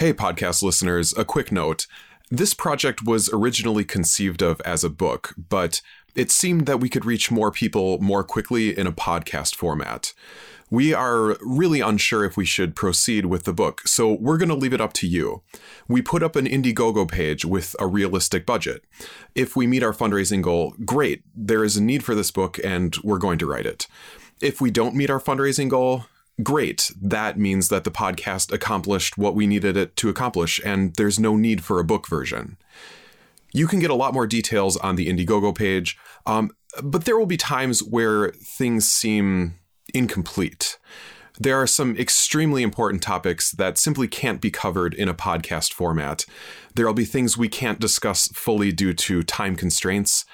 Hey, podcast listeners, a quick note. This project was originally conceived of as a book, but it seemed that we could reach more people more quickly in a podcast format. We are really unsure if we should proceed with the book, so we're going to leave it up to you. We put up an Indiegogo page with a realistic budget. If we meet our fundraising goal, great, there is a need for this book and we're going to write it. If we don't meet our fundraising goal, great. That means that the podcast accomplished what we needed it to accomplish, and there's no need for a book version. You can get a lot more details on the Indiegogo page, um, but there will be times where things seem incomplete. There are some extremely important topics that simply can't be covered in a podcast format. There will be things we can't discuss fully due to time constraints,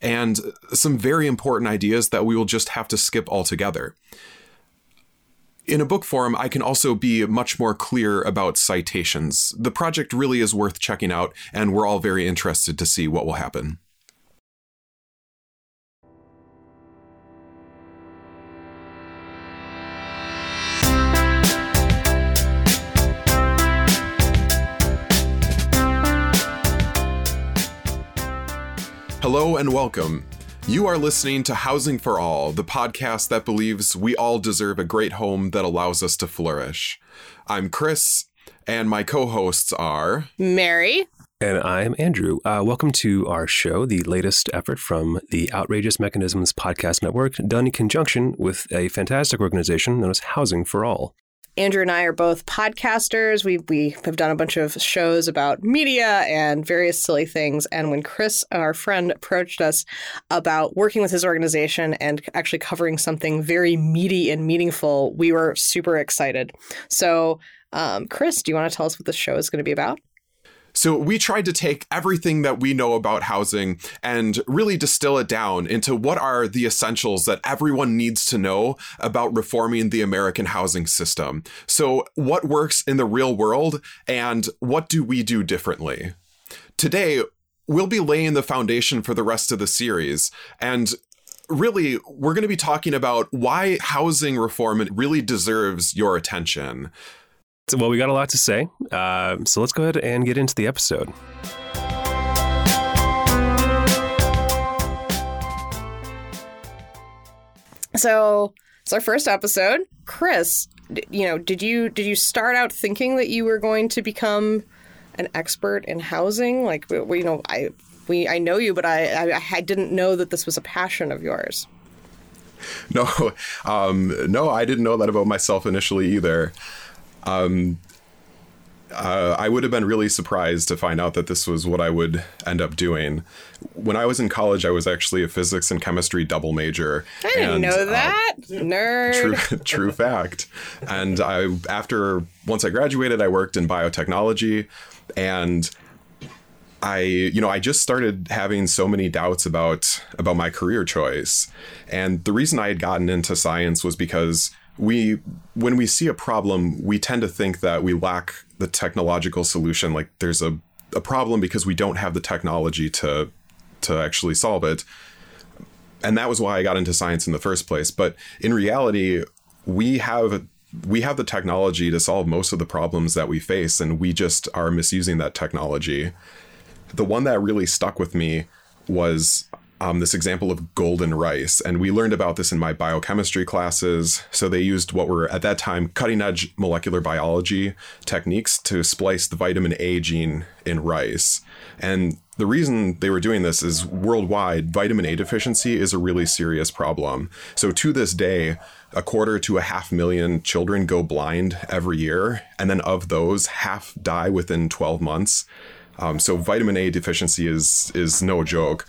and some very important ideas that we will just have to skip altogether in a book form, I can also be much more clear about citations. The project really is worth checking out, and we're all very interested to see what will happen. Hello and welcome. You are listening to Housing for All, the podcast that believes we all deserve a great home that allows us to flourish. I'm Chris, and my co hosts are Mary. And I'm Andrew. Uh, welcome to our show, the latest effort from the Outrageous Mechanisms Podcast Network, done in conjunction with a fantastic organization known as Housing for All. Andrew and I are both podcasters. We we have done a bunch of shows about media and various silly things. And when Chris, our friend, approached us about working with his organization and actually covering something very meaty and meaningful, we were super excited. So, um, Chris, do you want to tell us what the show is going to be about? So we tried to take everything that we know about housing and really distill it down into what are the essentials that everyone needs to know about reforming the American housing system. So what works in the real world and what do we do differently? Today, we'll be laying the foundation for the rest of the series and really, we're going to be talking about why housing reform really deserves your attention. So, well, we got a lot to say. Uh, so let's go ahead and get into the episode. So it's our first episode. Chris, you know, did you did you start out thinking that you were going to become an expert in housing? Like, you know, I we I know you, but I I, I didn't know that this was a passion of yours. No, um, no, I didn't know that about myself initially either. Um, uh, I would have been really surprised to find out that this was what I would end up doing. When I was in college, I was actually a physics and chemistry double major. I didn't and, know uh, that. Uh, Nerd. True, true fact. And I, after once I graduated, I worked in biotechnology, and I, you know, I just started having so many doubts about about my career choice. And the reason I had gotten into science was because we when we see a problem, we tend to think that we lack the technological solution. Like there's a, a problem because we don't have the technology to to actually solve it. And that was why I got into science in the first place. But in reality, we have we have the technology to solve most of the problems that we face, and we just are misusing that technology. The one that really stuck with me was um, this example of golden rice. And we learned about this in my biochemistry classes. So they used what were at that time cutting edge molecular biology techniques to splice the vitamin A gene in rice. And the reason they were doing this is worldwide, vitamin A deficiency is a really serious problem. So to this day, a quarter to a half million children go blind every year. And then of those, half die within 12 months. Um, so vitamin A deficiency is is no joke.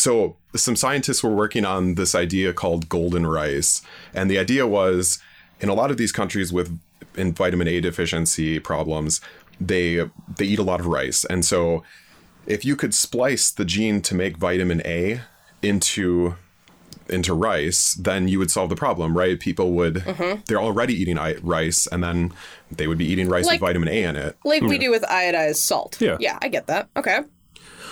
So some scientists were working on this idea called golden rice, and the idea was in a lot of these countries with in vitamin A deficiency problems, they they eat a lot of rice, and so if you could splice the gene to make vitamin A into into rice, then you would solve the problem, right? People would mm-hmm. they're already eating rice, and then they would be eating rice like, with vitamin A in it, like we do with iodized salt. Yeah, yeah, I get that. Okay.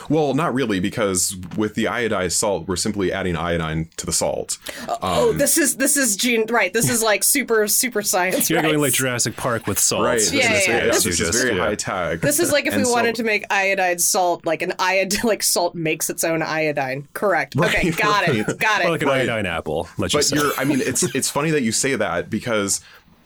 Well, not really, because with the iodized salt, we're simply adding iodine to the salt. oh, this is this is gene right. This is like super super science. You're right? going like Jurassic Park with salt. Right. This Yeah, is- yeah, yeah. This you is just- very yeah. high tech. This is like if we And so- wanted to make iodized salt, like an iodine, like salt makes its own iodine. Correct. okay, Right, got it. Got it. Well, like an Right. iodine apple. Let's just but say. you're i mean it's it's funny that you say that because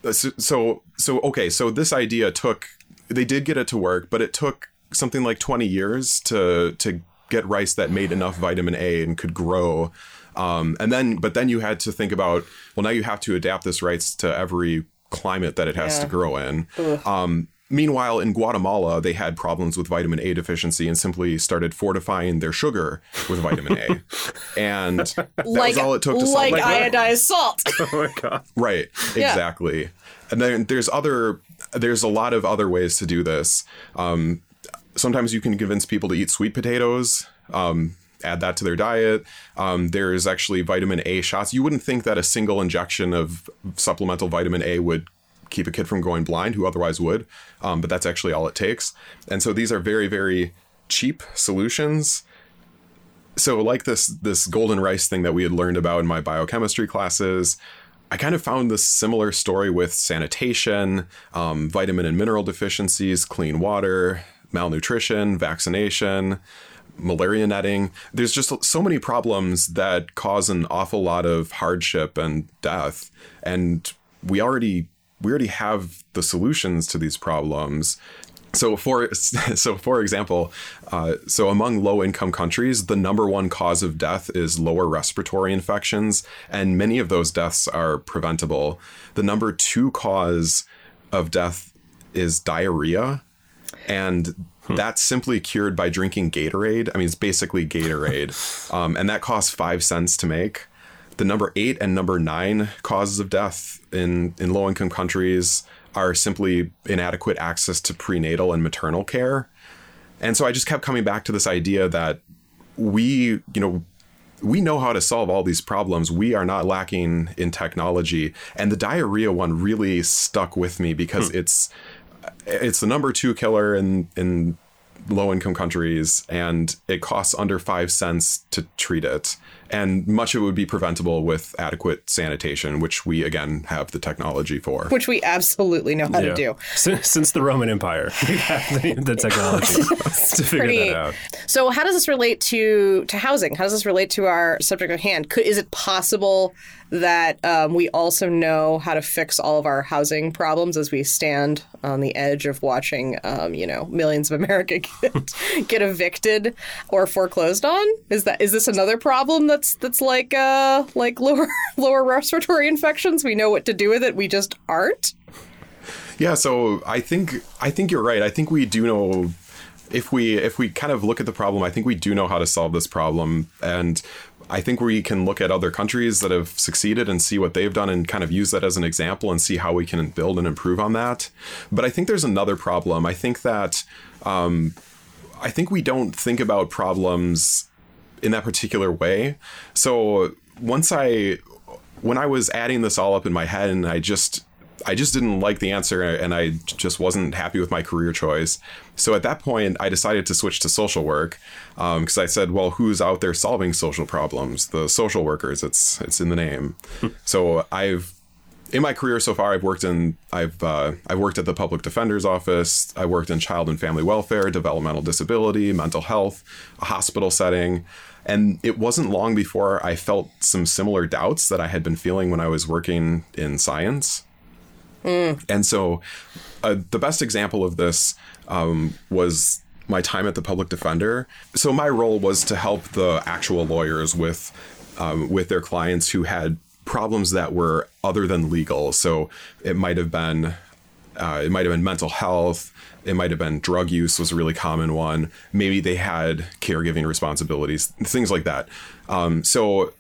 uh, so so, so okay so this idea took they did get it to work but it took something like 20 years to to get rice that made enough vitamin a and could grow um, and then but then you had to think about well now you have to adapt this rice to every climate that it has to grow in um, Meanwhile, in Guatemala, they had problems with vitamin A deficiency and simply started fortifying their sugar with vitamin A. And that like was all it took to solve like the iodized salt. oh my god. Right. Yeah. Exactly. And then there's other there's a lot of other ways to do this. Um, sometimes you can convince people to eat sweet potatoes. Um, add that to their diet. Um, there's actually vitamin A shots. You wouldn't think that a single injection of supplemental vitamin A would keep a kid from going blind, who otherwise would. Um, but that's actually all it takes. And so these are very, very cheap solutions so like this this golden rice thing that we had learned about in my biochemistry classes i kind of found this similar story with sanitation um, vitamin and mineral deficiencies clean water malnutrition vaccination malaria netting. There's just so many problems that cause an awful lot of hardship and death. And we already we already have the solutions to these problems. So for so for example, uh, so among low income countries, the number one cause of death is lower respiratory infections, and many of those deaths are preventable. The number two cause of death is diarrhea, and that's simply cured by drinking Gatorade. I mean, it's basically Gatorade, um, and that costs five cents to make. The number eight and number nine causes of death in in low income countries are simply inadequate access to prenatal and maternal care. And so I just kept coming back to this idea that we, you know, we know how to solve all these problems. We are not lacking in technology. And the diarrhea one really stuck with me because it's it's the number two killer in in low income countries and it costs under five cents to treat it. And much of it would be preventable with adequate sanitation, which we again have the technology for. which we absolutely know how to do. Since, since the Roman Empire, we have the, the technology to figure pretty- that out. So, how does this relate to to housing? How does this relate to our subject at hand? Could, is it possible that um, we also know how to fix all of our housing problems as we stand on the edge of watching, um, you know, millions of Americans get, get evicted or foreclosed on? Is that is this another problem that's that's like uh, like lower lower respiratory infections? We know what to do with it. We just aren't. Yeah, so I think I think you're right. I think we do know if we if we kind of look at the problem, I think we do know how to solve this problem and I think we can look at other countries that have succeeded and see what they've done and kind of use that as an example and see how we can build and improve on that. But I think there's another problem. I think that um, I think we don't think about problems in that particular way. So once I when I was adding this all up in my head and I just I just didn't like the answer and I just wasn't happy with my career choice. So at that point, I decided to switch to social work because I said, well, who's out there solving social problems? The social workers. It's it's in the name. so I've in my career so far, I've worked in I've uh, I've worked at the public defender's office. I worked in child and family welfare, developmental disability, mental health, a hospital setting, and it wasn't long before I felt some similar doubts that I had been feeling when I was working in science. And so, uh, the best example of this um, was my time at the public defender. So my role was to help the actual lawyers with um, with their clients who had problems that were other than legal. So it might have been uh, it might have been mental health. It might have been drug use was a really common one. Maybe they had caregiving responsibilities, things like that. Um, so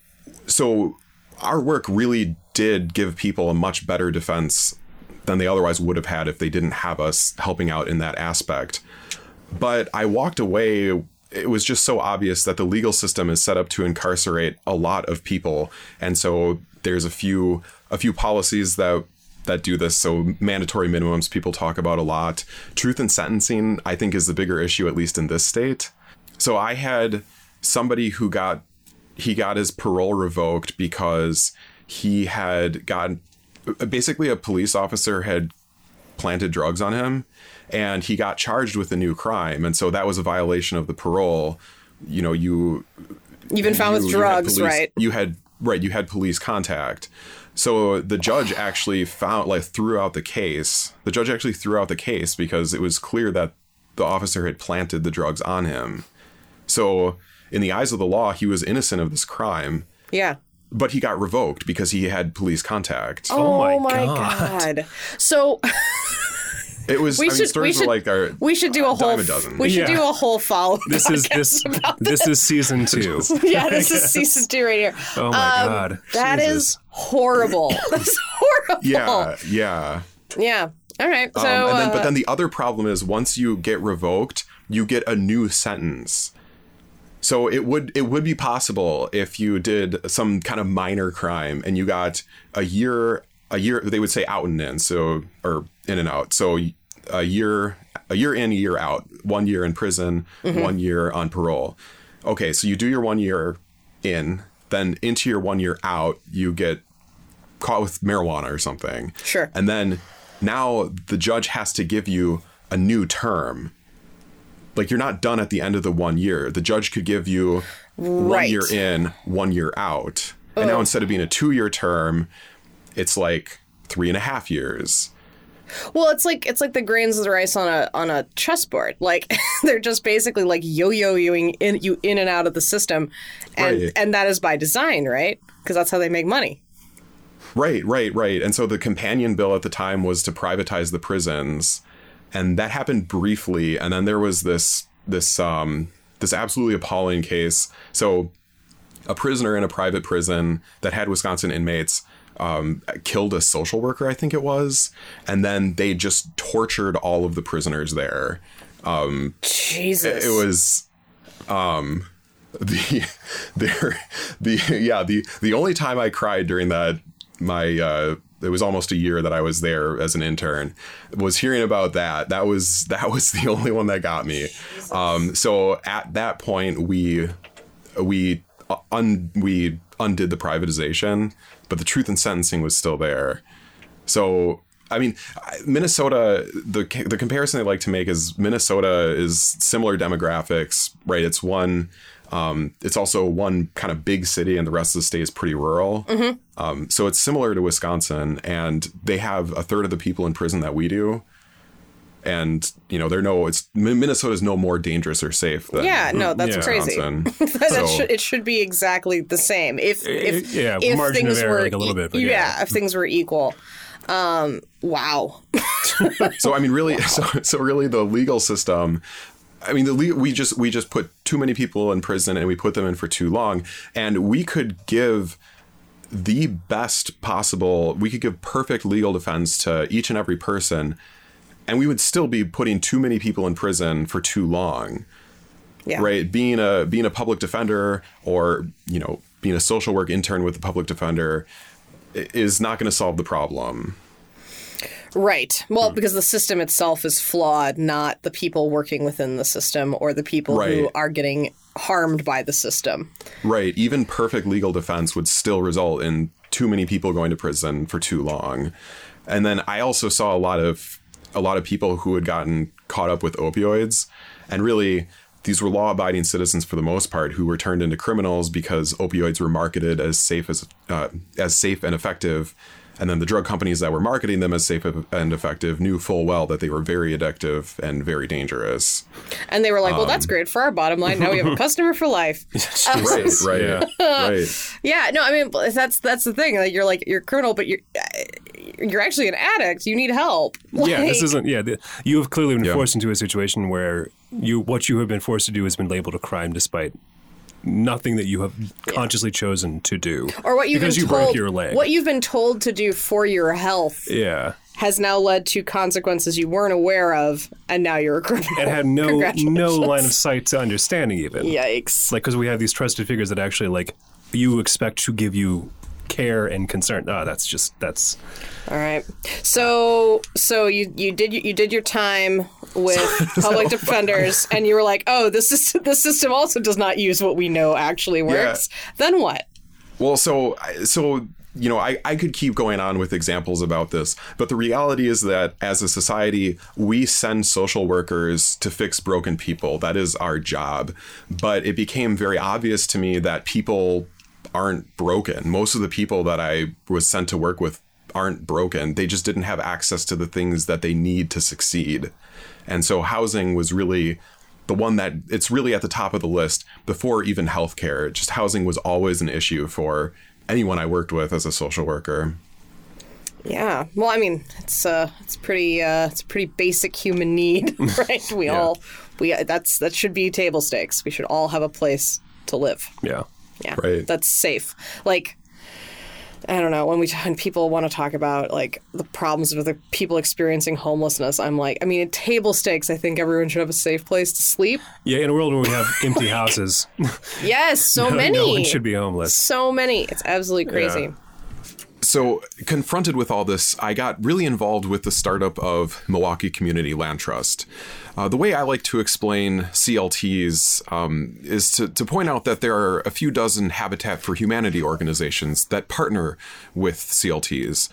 so our work really did give people a much better defense than they otherwise would have had if they didn't have us helping out in that aspect. But I walked away. It was just so obvious that the legal system is set up to incarcerate a lot of people, and so there's a few a few policies that that do this. So mandatory minimums people talk about a lot. Truth in sentencing, I think, is the bigger issue, at least in this state. So I had somebody who got he got his parole revoked because he had gotten basically a police officer had planted drugs on him and he got charged with a new crime and so that was a violation of the parole you know you You've been found you- with drugs, police- right? You had right, you had police contact. So the judge actually found like threw out the case. The judge actually threw out the case because it was clear that the officer had planted the drugs on him. So in the eyes of the law, he was innocent of this crime, Yeah. but he got revoked because he had police contact. Oh my oh God. God. So It was we I mean should we should were like our we should do a whole dime a dozen. we should Yeah. do a whole follow. This is this this is season two. yeah, this is season two right here. Oh my god. That is Jesus. horrible. That's horrible. Yeah, yeah. Yeah. All right. So Um, and then, uh, but then the other problem is once you get revoked, you get a new sentence. So it would it would be possible if you did some kind of minor crime and you got a year a year they would say out and in so or in and out so a year a year in a year out one year in prison mm-hmm. one year on parole okay so you do your one year in then into your one year out you get caught with marijuana or something Sure. and then now the judge has to give you a new term. Like you're not done at the end of the one year. The judge could give you one year in, one year out. And now instead of being a two year term, it's like three and a half years. Well, it's like it's like the grains of the rice on a on a chessboard. Like they're just basically like yo-yoing in you in and out of the system, and Right. and that is by design, right? Because that's how they make money. Right, right, right. And so the companion bill at the time was to privatize the prisons, and that happened briefly. And then there was this this um this absolutely appalling case. So a prisoner in a private prison that had Wisconsin inmates um, killed a social worker, I think it was, and then they just tortured all of the prisoners there. Jesus. It was um the there the yeah the the only time I cried during that my uh it was almost a year that I was there as an intern was hearing about that that was that was the only one that got me um so at that point we we uh, un we undid the privatization but the truth in sentencing was still there so I mean, Minnesota. The the comparison they like to make is Minnesota is similar demographics, right? It's one. Um, it's also one kind of big city, and the rest of the state is pretty rural. Um, so it's similar to Wisconsin, and they have a third of the people in prison that we do. And you know, they're no. It's Min- Minnesota's no more dangerous or safe than yeah, no, that's Yeah. crazy. That should, it should be exactly the same. If if yeah, if margin of things error, were like, a little bit, yeah. yeah. if things were equal. Um, wow. so I mean, really, so, so really, the legal system. I mean, the le- we just we just put too many people in prison and we put them in for too long, and we could give the best possible. We could give perfect legal defense to each and every person, and we would still be putting too many people in prison for too long Yeah. right being a being a public defender or you know being a social work intern with the public defender is not going to solve the problem Right. Well, Hmm. because the system itself is flawed, not the people working within the system or the people who are getting harmed by the system. Right. Even perfect legal defense would still result in too many people going to prison for too long. And then I also saw a lot of a lot of people who had gotten caught up with opioids. And really these were law-abiding citizens for the most part who were turned into criminals because opioids were marketed as safe as uh, as safe and effective and then the drug companies that were marketing them as safe and effective knew full well that they were very addictive and very dangerous. And they were like, well, Um. that's great for our bottom line. Now we have a customer for life. Right, right, Yeah. right. Yeah, no, I mean that's that's the thing. Like you're like you're a criminal, but you're you're actually an addict. You need help. yeah, this isn't. Yeah, the, you have clearly been Yeah. forced into a situation where you what you have been forced to do has been labeled a crime, despite nothing that you have consciously chosen to do, or what you've because been you told, broke your leg. What you've been told to do for your health yeah, has now led to consequences you weren't aware of, and now you're a criminal. and had no no line of sight to understanding even. Yikes! like because we have these trusted figures that actually like you expect to give you care and concern. Oh, that's just that's All right. So so you you did you did your time with public defenders, and you were like, oh, this is this system also does not use what we know actually works. Then what? Well, so so you know, I, I could keep going on with examples about this, but the reality is that as a society, we send social workers to fix broken people. That is our job. But it became very obvious to me that people aren't broken. Most of the people that I was sent to work with aren't broken. They just didn't have access to the things that they need to succeed. And so housing was really the one that it's really at the top of the list before even healthcare. Just housing was always an issue for anyone I worked with as a social worker. Yeah. Well, I mean, it's uh, it's pretty, uh, it's a pretty basic human need, right? We Yeah. all, we that's that should be table stakes. We should all have a place to live. yeah. Yeah. Right. That's safe. Like. I don't know when we when people want to talk about like the problems with the people experiencing homelessness. I'm like, I mean, at table stakes, I think everyone should have a safe place to sleep. Yeah, in a world where we have empty houses, Yes, so no, many. no one should be homeless. So many. It's absolutely crazy. Yeah. So, confronted with all this, I got really involved with the startup of Milwaukee Community Land Trust. Uh, the way I like to explain CLTs um, is to, to point out that there are a few dozen Habitat for Humanity organizations that partner with CLTs.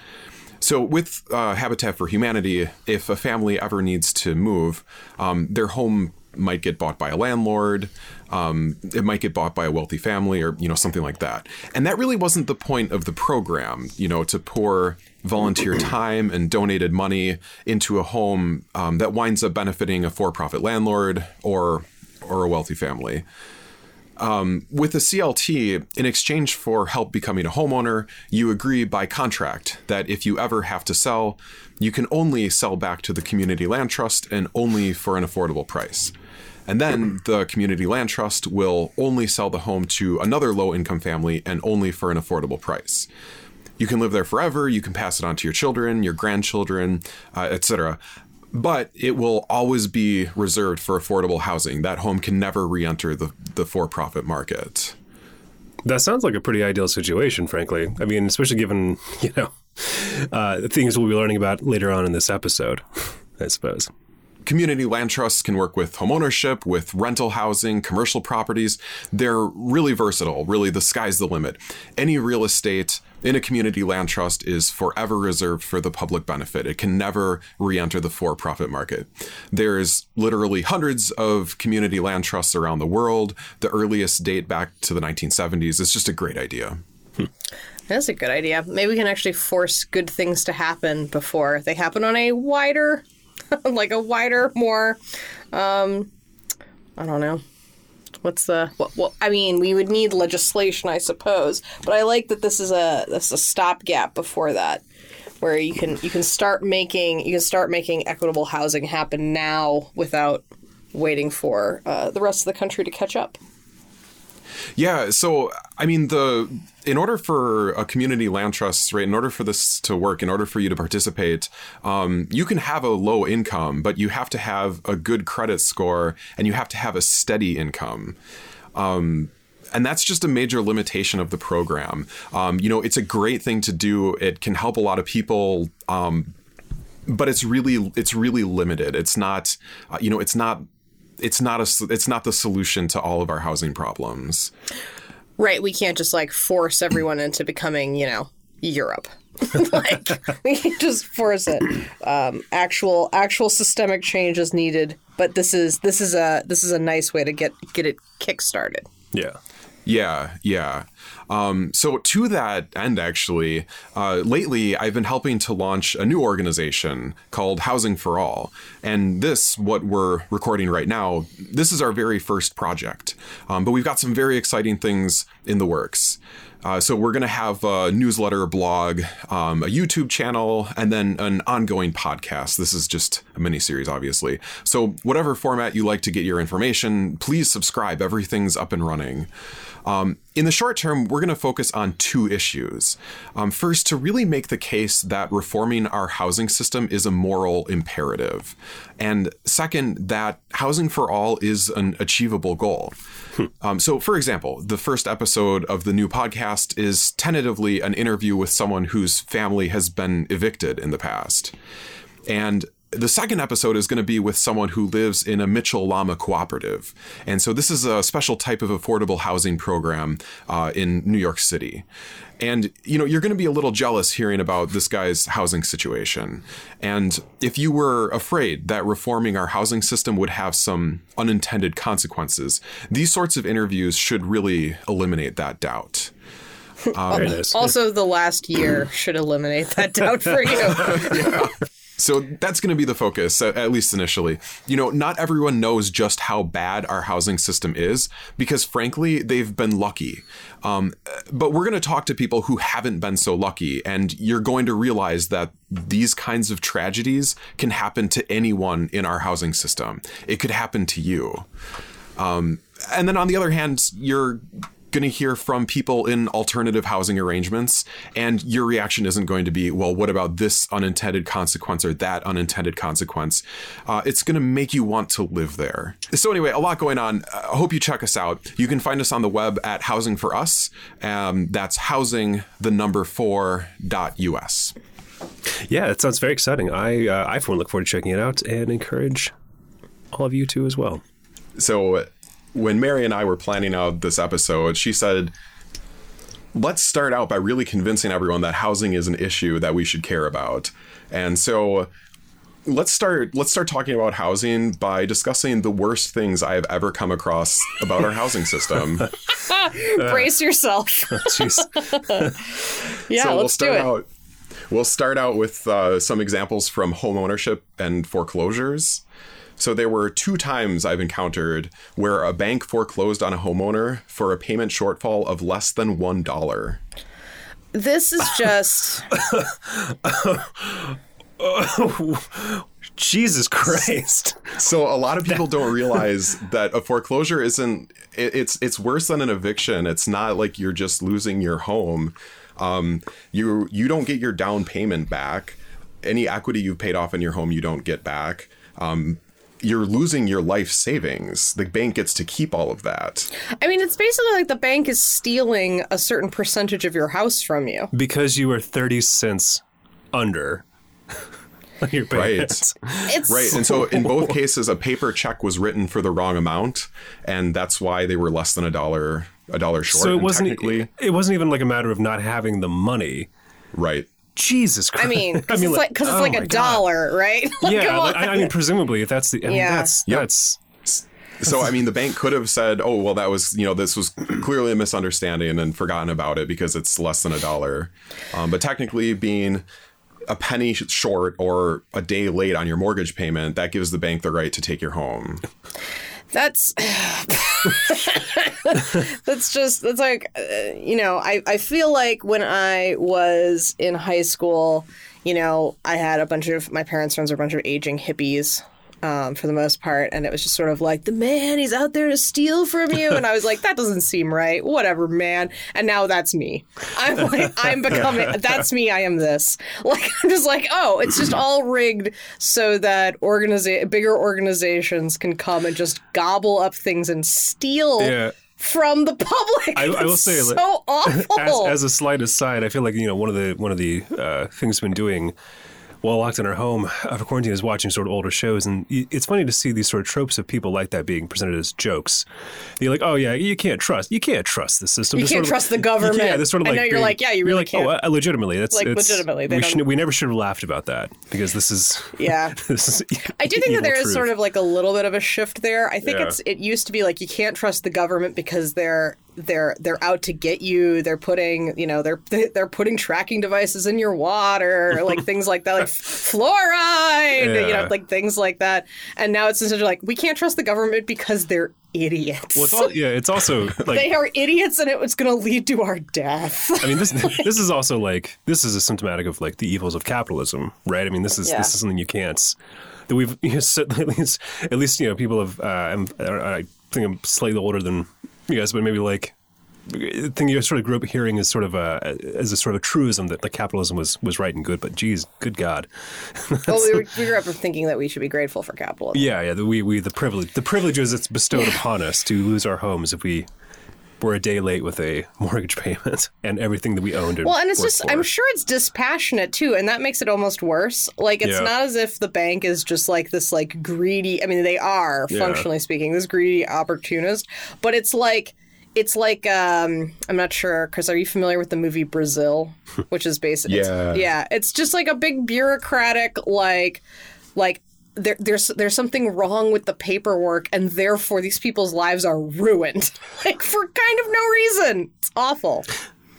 So, with uh, Habitat for Humanity, if a family ever needs to move, um, their home might get bought by a landlord. Um, it might get bought by a wealthy family, or you know something like that. And that really wasn't the point of the program. You know, to pour volunteer time and donated money into a home um, that winds up benefiting a for-profit landlord or or a wealthy family with a CLT, in exchange for help becoming a homeowner, you agree by contract that if you ever have to sell, you can only sell back to the Community Land Trust and only for an affordable price. And then the Community Land Trust will only sell the home to another low income family and only for an affordable price. You can live there forever, you can pass it on to your children, your grandchildren, uh, etc. But it will always be reserved for affordable housing. That home can never re enter the, the for profit market. That sounds like a pretty ideal situation, frankly. I mean, especially given you know uh, things we'll be learning about later on in this episode. I suppose. Community land trusts can work with homeownership, with rental housing, commercial properties. They're really versatile. Really, the sky's the limit. Any real estate in a community land trust is forever reserved for the public benefit. It can never re enter the for profit market. There's literally hundreds of community land trusts around the world. The earliest date back to the 1970s. It's just a great idea. That's a good idea. Maybe we can actually force good things to happen before they happen on a wider, like a wider, more, um, I don't know. What's the what? I mean, we would need legislation, I suppose. But I like that this is a this is a stopgap before that, where you can you can start making you can start making equitable housing happen now without waiting for uh, the rest of the country to catch up. Yeah, so I mean the in order for a community land trust, right, in order for this to work, in order for you to participate, um, you can have a low income, but you have to have a good credit score and you have to have a steady income. Um, and that's just a major limitation of the program. Um, you know, it's a great thing to do. It can help a lot of people, um, but it's really it's really limited. It's not, uh, you know, it's not it's not a it's not the solution to all of our housing problems. Right, we can't just like force everyone into becoming, you know, Europe. like we can just force it. Um, actual actual systemic change is needed, but this is this is a this is a nice way to get get it kick started. Yeah. Yeah, yeah. Um, so to that end, actually, uh, lately I've been helping to launch a new organization called Housing for All, and this, what we're recording right now, this is our very first project. Um, but we've got some very exciting things in the works. Uh, so we're going to have a newsletter, blog, um, a YouTube channel, and then an ongoing podcast. This is just a mini series, obviously. So whatever format you like to get your information, please subscribe. Everything's up and running. Um, in the short term, we're going to focus on two issues. Um, first, to really make the case that reforming our housing system is a moral imperative. And second, that housing for all is an achievable goal. Um, so, for example, the first episode of the new podcast is tentatively an interview with someone whose family has been evicted in the past. And the second episode is going to be with someone who lives in a Mitchell Lama cooperative. And so this is a special type of affordable housing program uh, in New York City. And, you know, you're going to be a little jealous hearing about this guy's housing situation. And if you were afraid that reforming our housing system would have some unintended consequences, these sorts of interviews should really eliminate that doubt. Very nice. Also, the last year should eliminate that doubt for you. So that's going to be the focus, at at least initially. You know, not everyone knows just how bad our housing system is because, frankly, they've been lucky. Um, but we're going to talk to people who haven't been so lucky, and you're going to realize that these kinds of tragedies can happen to anyone in our housing system. It could happen to you. Um, and then on the other hand, you're going to hear from people in alternative housing arrangements, and your reaction isn't going to be, well, what about this unintended consequence or that unintended consequence? Uh, it's going to make you want to live there. So, anyway, a lot going on. I hope you check us out. You can find us on the web at Housing for Us. Um, that's housing, the number four dot US. Yeah, that sounds very exciting. I, uh, I for one, look forward to checking it out and encourage all of you to as well. So when Mary and I were planning out this episode, she said, let's start out by really convincing everyone that housing is an issue that we should care about. And so let's start let's start talking about housing by discussing the worst things I have ever come across about our housing system. Brace yourself. Yeah, so let's we'll do start it. out we'll start out with uh, some examples from home ownership and foreclosures. So there were two times I've encountered where a bank foreclosed on a homeowner for a payment shortfall of less than one dollar. This is just Jesus Christ. So a lot of people don't realize that a foreclosure isn't it, it's it's worse than an eviction. It's not like you're just losing your home. Um, you you don't get your down payment back. Any equity you've paid off in your home, you don't get back. Um, you're losing your life savings. The bank gets to keep all of that. I mean, it's basically like the bank is stealing a certain percentage of your house from you. Because you were 30 cents under on your Right. It's Right. And so in both cases, a paper check was written for the wrong amount, and that's why they were less than a dollar a dollar short. So it wasn't technically it wasn't even like a matter of not having the money. right. Jesus Christ. I mean, because it's like- like, 'cause it's oh like my a God. dollar, right? Like, Yeah, come like, on. I, I mean, presumably, if that's the, I mean, Yeah. that's Yep. that's So I mean, the bank could have said, "Oh, well, that was you know this was clearly a misunderstanding and forgotten about it because it's less than a dollar." Um, but technically, being a penny short or a day late on your mortgage payment, that gives the bank the right to take your home. That's that's just that's like uh, you know I, I feel like when i was in high school you know i had a bunch of my parents friends were a bunch of aging hippies um, for the most part. And it was just sort of like the man he's out there to steal from you. And i was like that doesn't seem right. Whatever man. And now that's me. I'm like i'm becoming that's me i am this. Like i'm just like oh it's just all rigged so that organiza- bigger organizations can come and just gobble up things and steal yeah. from the public. I- I will say, so like, awful. As, as a slight aside, I feel like you know one of the one of the uh, things we've been doing while locked in our home uh, for quarantine is watching sort of older shows, and it's funny to see these sort of tropes of people like that being presented as jokes. You're like, oh yeah, you can't trust, you can't trust the system. You This can't sort of- trust the government. Yeah, this sort of And like now you're being- like, yeah, you really like, can't. Oh, uh, legitimately, that's Like, it's- legitimately, they we, should, we never should have laughed about that because this is yeah this is. I do think that there is truth. sort of like a little bit of a shift there. I think Yeah. it's it used to be like you can't trust the government because they're they're they're out to get you. They're putting you know they're they're putting tracking devices in your water, like things like that, like fluoride, you know, like things like that. And now it's essentially like we can't trust the government because they're idiots. Well, it's all, yeah, it's also like they are idiots, and it was going to lead to our death. I mean, this this is also like this is a symptomatic of like the evils of capitalism, right? I mean, this is Yeah. this is something you can't that we've you know, at least at least you know people have. Uh, I'm, I think I'm slightly older than you guys, but maybe like the thing you sort of grew up hearing is sort of a as a sort of a truism that like capitalism was was right and good, but geez, good God. well, we, were, we grew up thinking that we should be grateful for capitalism. Yeah, yeah. The, we we the privilege the privileges it's bestowed upon us to lose our homes if we were a day late with a mortgage payment and everything that we owned. And Well, and it's just, for. I'm sure it's dispassionate too, and that makes it almost worse. Like, it's Yeah. not as if the bank is just like this, like, greedy, I mean, they are, Yeah. functionally speaking, this greedy opportunist, but it's like, it's like um, I'm not sure, Chris. Are you familiar with the movie Brazil, which is basically Yeah. yeah, it's just like a big bureaucratic like like there, there's there's something wrong with the paperwork, and therefore these people's lives are ruined, like for kind of no reason. It's awful.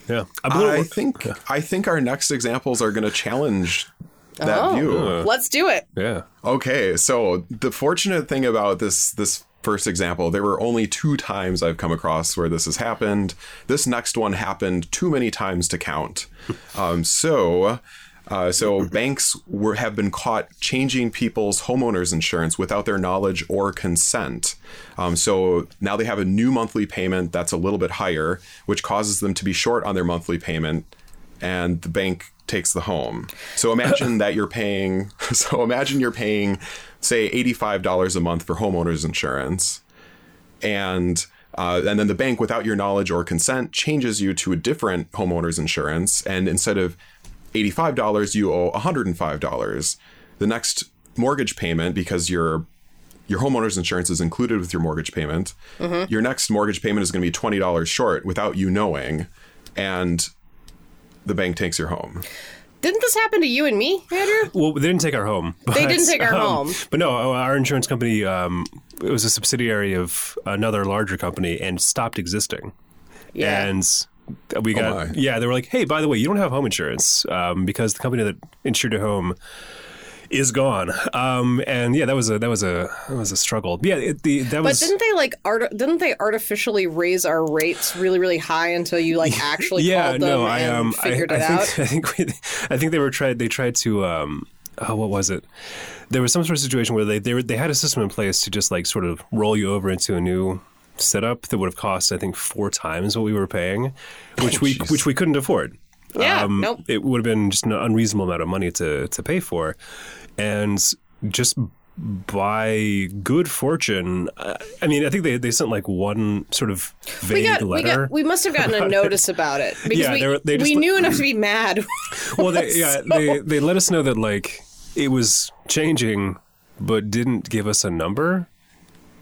yeah. I'm little, I think I think our next examples are going to challenge that Oh. view. Let's do it. yeah. Okay, so the fortunate thing about this this first example, there were only two times I've come across where this has happened. This next one happened too many times to count. Um, so. Uh, so banks were have been caught changing people's homeowners insurance without their knowledge or consent. Um, so now they have a new monthly payment that's a little bit higher, which causes them to be short on their monthly payment and the bank takes the home. So imagine that you're paying so imagine you're paying say $85 a month for homeowners insurance and uh, and then the bank without your knowledge or consent changes you to a different homeowners insurance and instead of $85 you owe $105 the next mortgage payment because your your homeowners insurance is included with your mortgage payment your next mortgage payment is going to be $20 short without you knowing and the bank takes your home Didn't this happen to you and me, Andrew? Well, they didn't take our home. But, they didn't take our um, home. But no, our insurance company um, it was a subsidiary of another larger company and stopped existing. Yeah. And we got my. yeah, they were like, hey, by the way, you don't have home insurance um, because the company that insured your home is gone. Um, and yeah, that was a that was a that was a struggle. Yeah, it, the that was But didn't they like art- didn't they artificially raise our rates really really high until you like actually yeah, called them no, I um, I, figured I it think, out? I think we, I think they were tried. They tried to um, oh, what was it? There was some sort of situation where they they, were, they had a system in place to just like sort of roll you over into a new setup that would have cost I think four times what we were paying, which we jeez. which we couldn't afford. Yeah, nope. It would have been just an unreasonable amount of money to to pay for, and just by good fortune, uh, I mean, I think they, they sent like one sort of vague We got, we letter. got we must have gotten a notice about it because Yeah, we, they were- they just we let- knew enough to be mad. well, they, yeah, they they let us know that like it was changing, but didn't give us a number,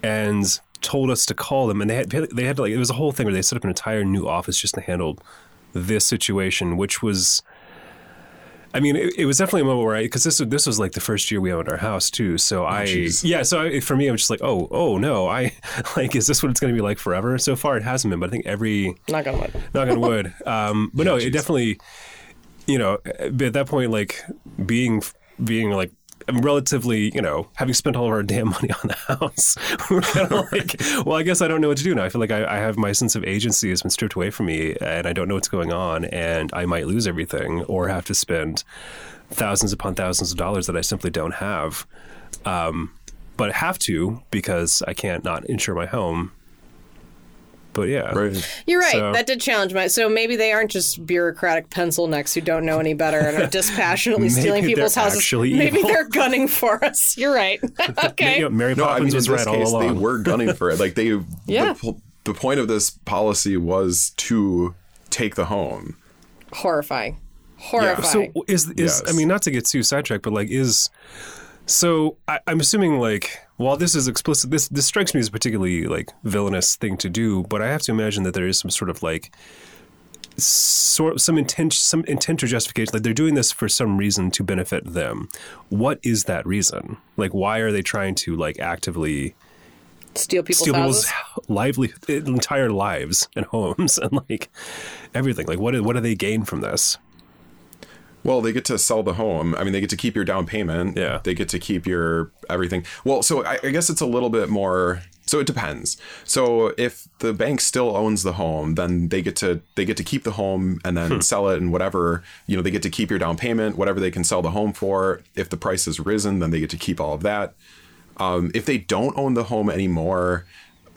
and told us to call them. And they had they had to, like it was a whole thing where they set up an entire new office just to handle this situation, which was. I mean, it, it was definitely a moment where I, because this was- this was like the first year we owned our house too. So I, jeez. yeah. So I, for me, I'm just like, oh, oh no, I like, is this what it's going to be like forever? So far, it hasn't been, but I think every Not gonna lie. knock on wood. Um, but no, it definitely, you know, at that point, like being being like relatively, you know, having spent all of our damn money on the house, we're kind of like, well, I guess I don't know what to do now. I feel like I, I have my sense of agency has been stripped away from me, and I don't know what's going on, and I might lose everything or have to spend thousands upon thousands of dollars that I simply don't have. Um, but I have to because I can't not insure my home. But yeah, right You're right. So- that did challenge my. So maybe they aren't just bureaucratic pencil necks who don't know any better and are dispassionately stealing people's houses. actually maybe evil. they're gunning for us. You're right. okay. You know, Mary No, I Poppins mean, was this right all case, they along. were gunning for it. Like they, Yeah. the, the point of this policy was to take the home. Horrifying. Horrifying. So is is Yes. I mean not to get too sidetracked, but like is so I, I'm assuming like while this is explicit, this this strikes me as a particularly like villainous thing to do, but I have to imagine that there is some sort of like sort some intent some intent or justification like they're doing this for some reason to benefit them. What is that reason? Like why are they trying to like actively Steal people's steal people's lively entire lives and homes and like everything? Like what what do they gain from this Well, they get to sell the home. I mean, they get to keep your down payment. Yeah. They get to keep your everything. Well, so I, I guess it's a little bit more. So it depends. So if the bank still owns the home, then they get to they get to keep the home and then sell it and whatever you know they get to keep your down payment, whatever they can sell the home for. If the price has risen, then they get to keep all of that. Um, if they don't own the home anymore,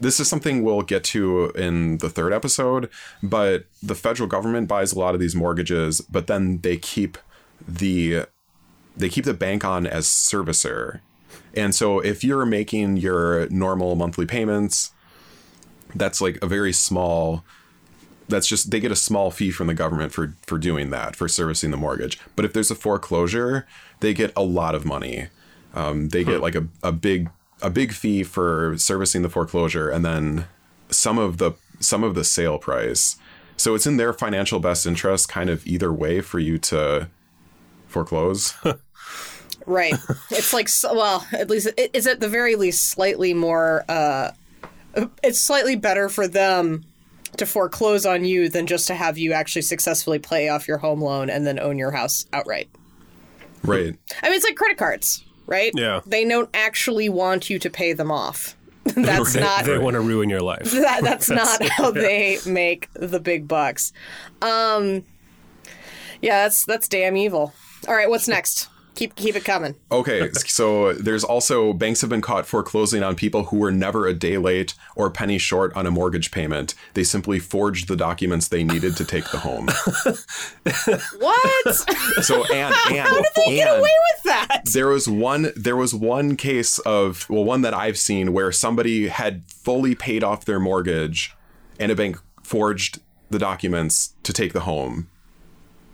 this is something we'll get to in the third episode, but the federal government buys a lot of these mortgages, but then they keep the they keep the bank on as servicer. And so if you're making your normal monthly payments, that's like a very small that's just they get a small fee from the government for for doing that for servicing the mortgage. But if there's a foreclosure they get a lot of money. Um, they get like a, a big a big fee for servicing the foreclosure and then some of the some of the sale price so it's in their financial best interest kind of either way for you to foreclose Right. it's like well, at least it is at the very least slightly more. uh It's slightly better for them to foreclose on you than just to have you actually successfully pay off your home loan and then own your house outright. right I mean, it's like credit cards, right? Yeah. They don't actually want you to pay them off. That's They, not they want to ruin your life. that, that's not how they make the big bucks. Um, yeah, that's that's damn evil. All right, what's next? Keep keep it coming. Okay, so there's also banks have been caught foreclosing on people who were never a day late or penny short on a mortgage payment. They simply forged the documents they needed to take the home. What? So and and Get and get away with that? there was one there was one case of well one that I've seen where somebody had fully paid off their mortgage and a bank forged the documents to take the home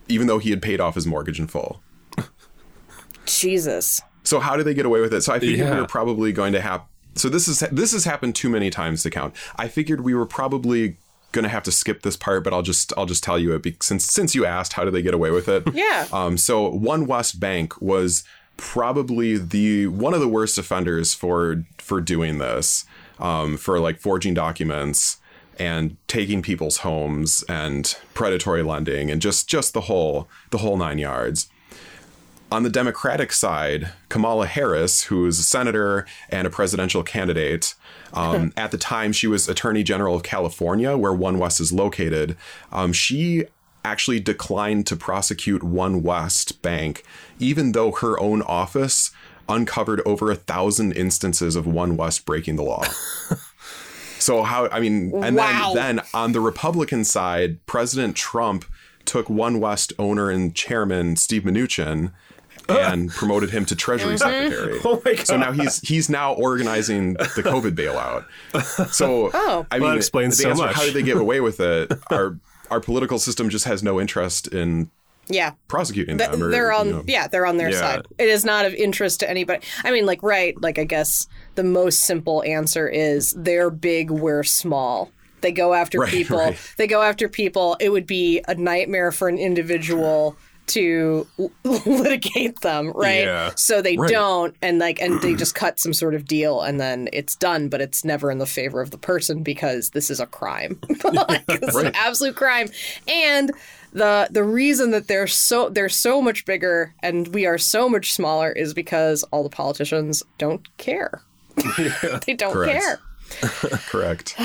even though he had paid off his mortgage in full. Jesus. So how do they get away with it? So I figured we Yeah. were probably going to have. So this is this has happened too many times to count. I figured we were probably going to have to skip this part, but I'll just I'll just tell you it be, since since you asked how do they get away with it. Yeah. Um. So OneWest Bank was probably the one of the worst offenders for for doing this. Um. For like forging documents and taking people's homes and predatory lending and just just the whole the whole nine yards on the Democratic side, Kamala Harris, who is a senator and a presidential candidate, um, at the time she was Attorney General of California, where OneWest is located. Um, she actually declined to prosecute OneWest Bank, even though her own office uncovered over a thousand instances of OneWest breaking the law. So how I mean, and Wow. then then on the Republican side, President Trump took OneWest owner and chairman Steve Mnuchin Uh. and promoted him to Treasury mm-hmm. Secretary. Oh my god! So now he's he's now organizing the COVID bailout. So Oh. I mean, that explains the so answer, much. How did they get away with it? Our our political system just has no interest in Yeah. prosecuting Th- them. or, they're on you know. yeah they're on their Yeah. side it is not of interest to anybody i mean like right like i guess the most simple answer is they're big we're small they go after Right, people right. they go after people it would be a nightmare for an individual to litigate them right Yeah. so they Right. don't and like and they just cut some sort of deal and then it's done but it's never in the favor of the person because this is a crime like, it's an absolute crime and the the reason that they're so they're so much bigger and we are so much smaller is because all the politicians don't care they don't Correct. care Correct.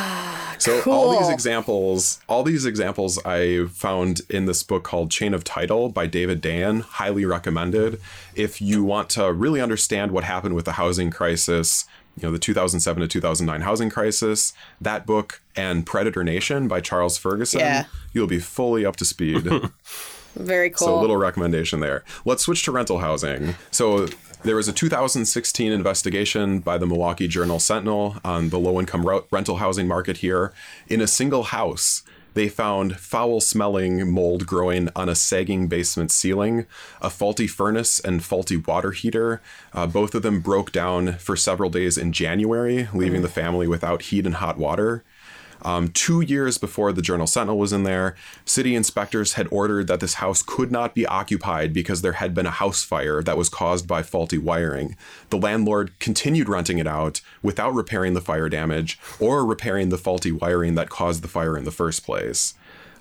Ah, so all these examples, all these examples I found in this book called Chain of Title by David Dayen, highly recommended. If you want to really understand what happened with the housing crisis, you know, the 2007 to 2009 housing crisis, that book and Predator Nation by Charles Ferguson, Yeah. you'll be fully up to speed. very cool So a little recommendation there. Let's switch to rental housing. So there was a 2016 investigation by the Milwaukee Journal Sentinel on the low-income ro- rental housing market here. In a single house, they found foul-smelling mold growing on a sagging basement ceiling, a faulty furnace and faulty water heater. Uh, both of them broke down for several days in January, leaving the family without heat and hot water. Um, two years before the Journal Sentinel was in there, city inspectors had ordered that this house could not be occupied because there had been a house fire that was caused by faulty wiring. The landlord continued renting it out without repairing the fire damage or repairing the faulty wiring that caused the fire in the first place.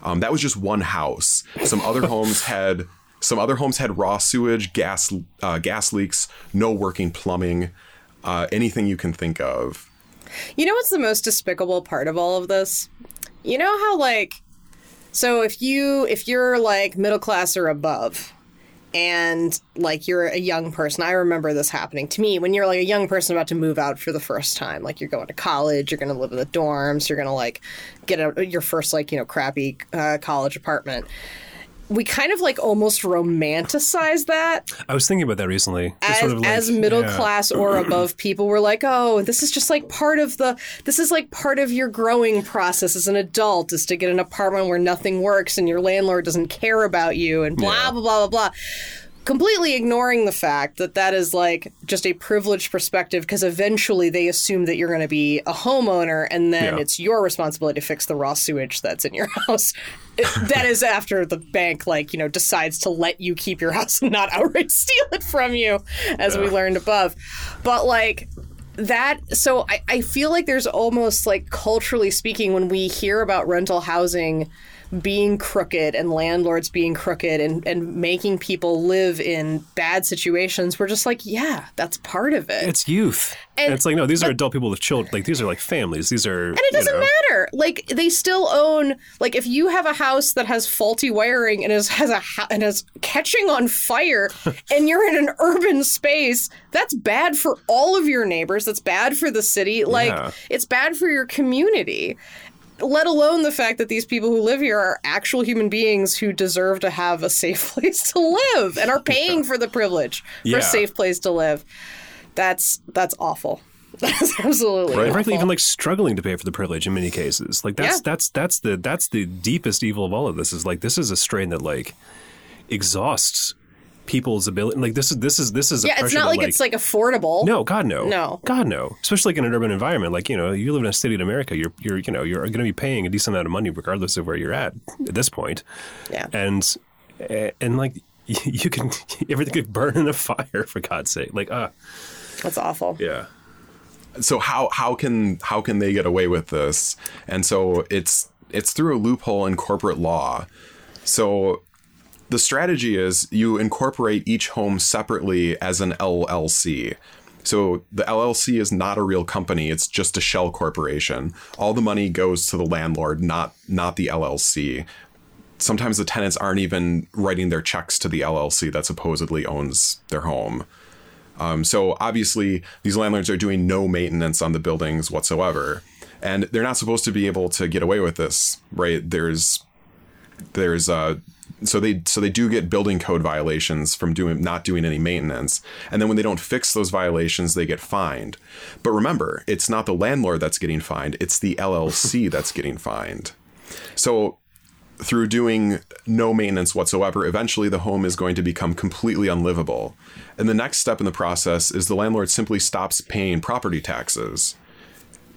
Um, that was just one house. Some other homes had some other homes had raw sewage, gas uh, gas leaks, no working plumbing, uh, anything you can think of. You know what's the most despicable part of all of this? You know how like so if you if you're like middle class or above and like you're a young person. I remember this happening to me when you're like a young person about to move out for the first time. Like you're going to college, you're going to live in the dorms, you're going to like get a, your first like you know crappy uh, college apartment. We kind of like almost romanticize that I was thinking about that recently. As, sort of like- as middle yeah. class or above people were like, oh, this is just like part of the, this is like part of your growing process as an adult is to get an apartment where nothing works and your landlord doesn't care about you and blah, Yeah. blah, blah, blah, blah. Completely ignoring the fact that that is like just a privileged perspective because eventually they assume that you're going to be a homeowner and then Yeah. it's your responsibility to fix the raw sewage that's in your house. It- that is after the bank, like, you know, decides to let you keep your house and not outright steal it from you, as we learned above. But, like, that, so I, I feel like there's almost like culturally speaking, when we hear about rental housing being crooked and landlords being crooked and, and making people live in bad situations, we're just like, yeah, that's part of it. It's youth. And- And it's like, no, these are adult people with children. Like, these are like families. These are. And it doesn't matter. Like they still own. Like if you have a house that has faulty wiring and is has a and is catching on fire, and you're in an urban space, that's bad for all of your neighbors. That's bad for the city. Like Yeah. it's bad for your community. Let alone the fact that these people who live here are actual human beings who deserve to have a safe place to live and are paying for the privilege for Yeah. a safe place to live. That's that's awful. That's absolutely Right. And frankly, even like struggling to pay for the privilege in many cases. Like that's Yeah. that's that's the that's the deepest evil of all of this. Is like this is a strain that like exhausts people's ability. Like this is this is this is a yeah, it's not that, like, it's like affordable. No, God no. No. God no. Especially like in an urban environment. Like, you know, you live in a city in America, you're you're you know, you're gonna be paying a decent amount of money regardless of where you're at at this point. Yeah. And and like you can everything could burn in a fire for God's sake. Like, uh That's awful. yeah. so how how can how can they get away with this? And so it's it's through a loophole in corporate law. So the strategy is you incorporate each home separately as an LLC. So the LLC is not a real company, it's just a shell corporation. All the money goes to the landlord, not not the LLC. Sometimes the tenants aren't even writing their checks to the LLC that supposedly owns their home. Um, so obviously, these landlords are doing no maintenance on the buildings whatsoever, and they're not supposed to be able to get away with this, right? There's, there's, uh, so they so they do get building code violations from doing not doing any maintenance, and then when they don't fix those violations, they get fined. But remember, it's not the landlord that's getting fined; it's the LLC that's getting fined. So through doing no maintenance whatsoever, eventually the home is going to become completely unlivable. And the next step in the process is the landlord simply stops paying property taxes.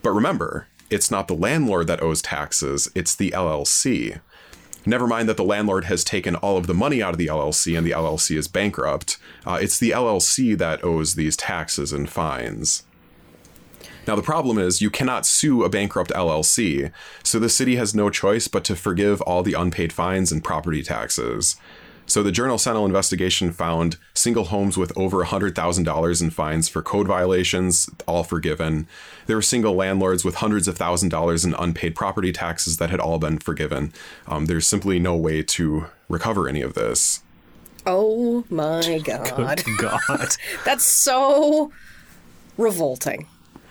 But remember, it's not the landlord that owes taxes, it's the LLC. Never mind that the landlord has taken all of the money out of the LLC and the LLC is bankrupt. Uh, it's the LLC that owes these taxes and fines. Now, the problem is you cannot sue a bankrupt LLC, so the city has no choice but to forgive all the unpaid fines and property taxes. So the Journal Sentinel investigation found single homes with over $100,000 in fines for code violations, all forgiven. There were single landlords with hundreds of thousand dollars in unpaid property taxes that had all been forgiven. Um, there's simply no way to recover any of this. Oh my god. God. That's so revolting.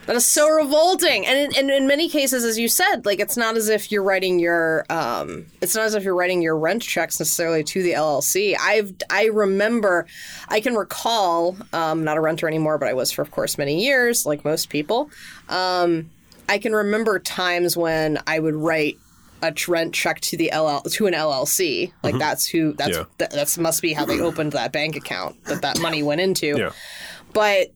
That is so revolting. And in, and in many cases, as you said, like it's not as if you're writing your um, it's not as if you're writing your rent checks necessarily to the LLC. I've I remember, I can recall, um, not a renter anymore, but I was for of course many years, like most people. Um, I can remember times when I would write a rent check to the LL to an LLC. Like that's who that's Yeah. that, that's must be how they opened that bank account that that money went into Yeah. but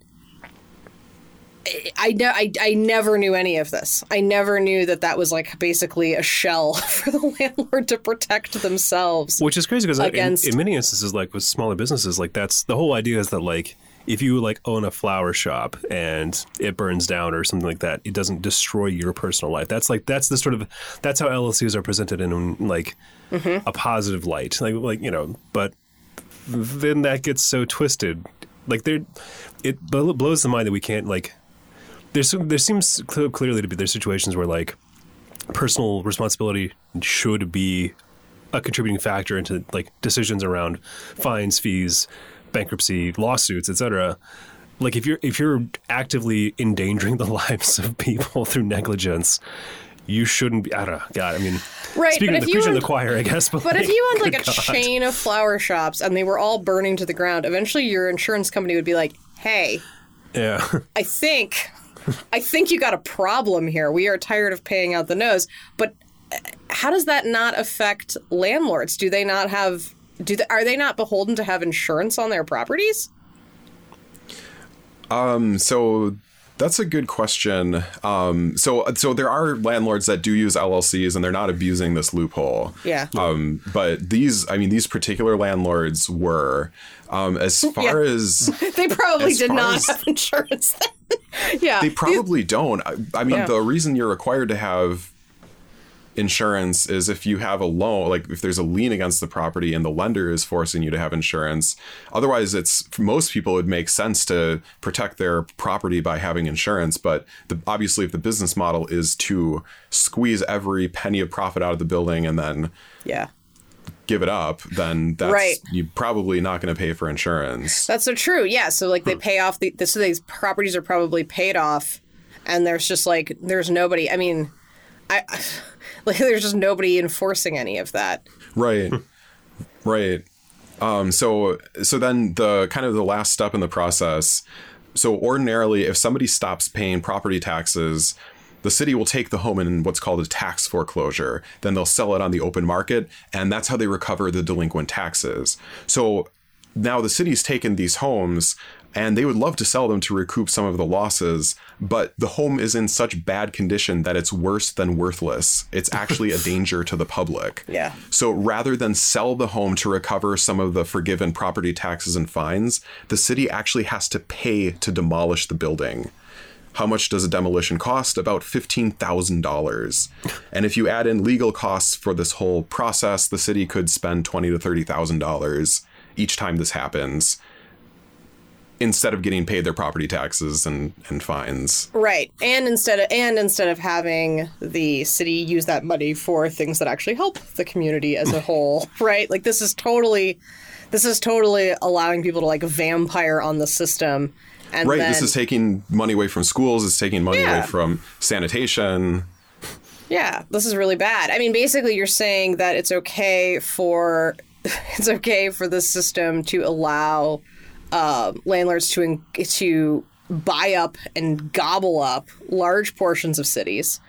I, I, I never knew any of this. I never knew that that was like basically a shell for the landlord to protect themselves. Which is crazy because in, Against- in many instances, like with smaller businesses, like that's the whole idea is that like if you like own a flower shop and it burns down or something like that, it doesn't destroy your personal life. That's like that's the sort of that's how LLCs are presented in like Mm-hmm. a positive light. Like like you know, but then that gets so twisted. Like there, it blows the mind that we can't like. There's there seems cl- clearly to be there's situations where like personal responsibility should be a contributing factor into like decisions around fines, fees, bankruptcy, lawsuits, etc. Like if you're if you're actively endangering the lives of people through negligence, you shouldn't be. I don't know. God, I mean, Right, Speaking but of if the you preaching of the choir, I guess. But, But if you owned like a God. chain of flower shops and they were all burning to the ground, eventually your insurance company would be like, "Hey, yeah, I think, I think you got a problem here. We are tired of paying out the nose." But uh, how does that not affect landlords? Do they not have? Do they, are they not beholden to have insurance on their properties? Um, so that's a good question. Um, so so there are landlords that do use LLCs and they're not abusing this loophole. Yeah. Um, but these, I mean, these particular landlords were. Um, as far as They probably As did not as- have insurance then. yeah. they probably don't. I, I mean, Yeah. the reason you're required to have insurance is if you have a loan, like if there's a lien against the property and the lender is forcing you to have insurance. Otherwise, it's for most people it would make sense to protect their property by having insurance. But the, obviously, if the business model is to squeeze every penny of profit out of the building and then yeah. Give it up, then that's Right. you're probably not going to pay for insurance. That's so true. Yeah. So like they pay off the so these properties are probably paid off, and there's just like there's nobody. I mean, I like there's just nobody enforcing any of that. Right. right. Um, so so then the kind of the last step in the process. So ordinarily, if somebody stops paying property taxes, the city will take the home in what's called a tax foreclosure. Then they'll sell it on the open market, and that's how they recover the delinquent taxes. So now the city's taken these homes and they would love to sell them to recoup some of the losses, but the home is in such bad condition that it's worse than worthless. It's actually a danger to the public. Yeah. So rather than sell the home to recover some of the forgiven property taxes and fines, the city actually has to pay to demolish the building. How much does a demolition cost? About $15,000. And if you add in legal costs for this whole process, the city could spend twenty to $30,000 each time this happens instead of getting paid their property taxes and, and fines. Right. And instead of and instead of having the city use that money for things that actually help the community as a whole, right? Like this is totally this is totally allowing people to like vampire on the system. And Right, then, this is taking money away from schools, it's taking money Yeah. away from sanitation. Yeah, this is really bad. I mean, basically, you're saying that it's okay for it's okay for the system to allow uh, landlords to to buy up and gobble up large portions of cities,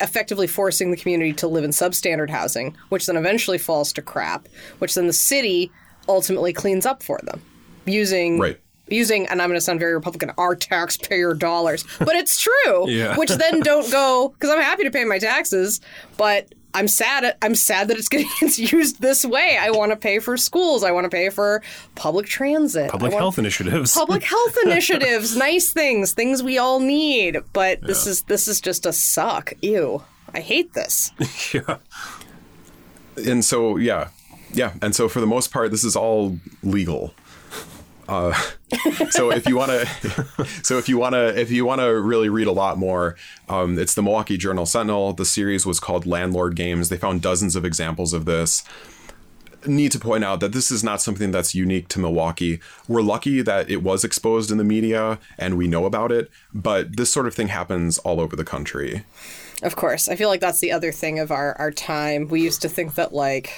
effectively forcing the community to live in substandard housing, which then eventually falls to crap, which then the city ultimately cleans up for them using Right. Using and I'm going to sound very Republican our taxpayer dollars, but it's true. Yeah. Which then don't go because I'm happy to pay my taxes, but I'm sad. I'm sad that it's getting it's used this way. I want to pay for schools. I want to pay for public transit. public health initiatives. Public health initiatives, nice things, things we all need. But this is this is just a suck. Ew. I hate this. yeah. and so yeah yeah and so for the most part this is all legal uh, so if you want to so if you want to if you want to really read a lot more um, it's the milwaukee journal sentinel the series was called landlord games they found dozens of examples of this need to point out that this is not something that's unique to Milwaukee. We're lucky that it was exposed in the media and we know about it, but this sort of thing happens all over the country. Of course. I feel like that's the other thing of our, our time. We used to think that, like,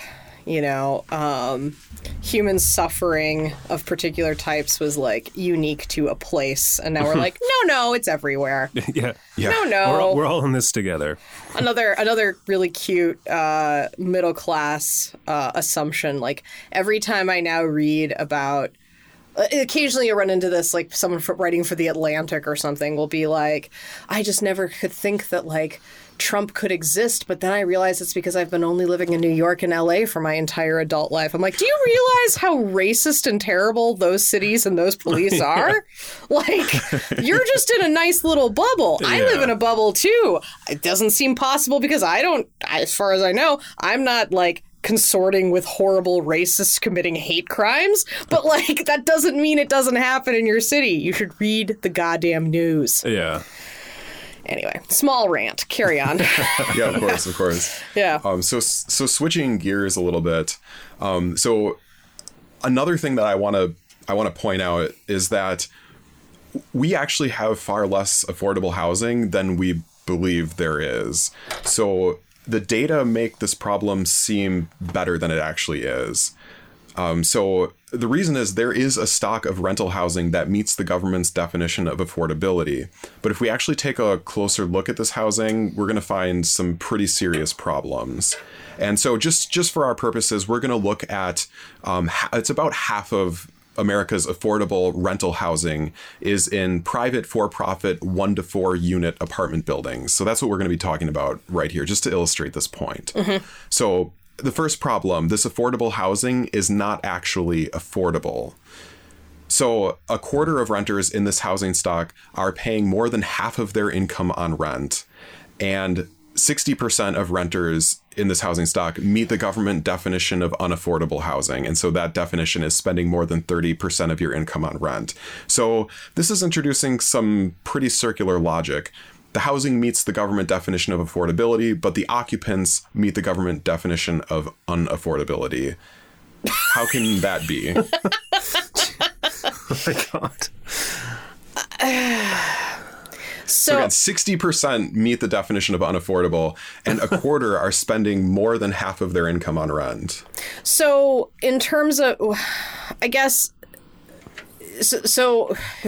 you know, um, human suffering of particular types was, like, unique to a place. And now we're like, no, no, it's everywhere. yeah. Yeah. No, no. We're all, we're all in this together. another another really cute uh, middle class uh, assumption. Like every time I now read about, uh, occasionally you run into this. Like someone for, writing for the Atlantic or something will be like, "I just never could think that like." Trump could exist, but then I realize it's because I've been only living in New York and LA for my entire adult life. I'm like, do you realize how racist and terrible those cities and those police are? Like, you're just in a nice little bubble. I live in a bubble too. It doesn't seem possible because I don't, as far as I know, I'm not like consorting with horrible racists committing hate crimes. But like, that doesn't mean it doesn't happen in your city. You should read the goddamn news. Yeah. Anyway, small rant. Carry on. yeah, of course, of course. yeah. Um, so so switching gears a little bit. Um, so another thing that I want to I want to point out is that we actually have far less affordable housing than we believe there is. So the data make this problem seem better than it actually is. Um, so the reason is there is a stock of rental housing that meets the government's definition of affordability. But if we actually take a closer look at this housing, we're going to find some pretty serious problems. And so just just for our purposes, we're going to look at um, it's about half of America's affordable rental housing is in private for-profit one to four unit apartment buildings. So that's what we're going to be talking about right here, just to illustrate this point. So the first problem this affordable housing is not actually affordable. So, a quarter of renters in this housing stock are paying more than half of their income on rent. And 60% of renters in this housing stock meet the government definition of unaffordable housing. And so that definition is spending more than 30% of your income on rent. So, this is introducing some pretty circular logic the housing meets the government definition of affordability, but the occupants meet the government definition of unaffordability. How can that be? Oh my god. So So, again, sixty percent meet the definition of unaffordable, and a quarter are spending more than half of their income on rent. so in terms of, I guess. So, so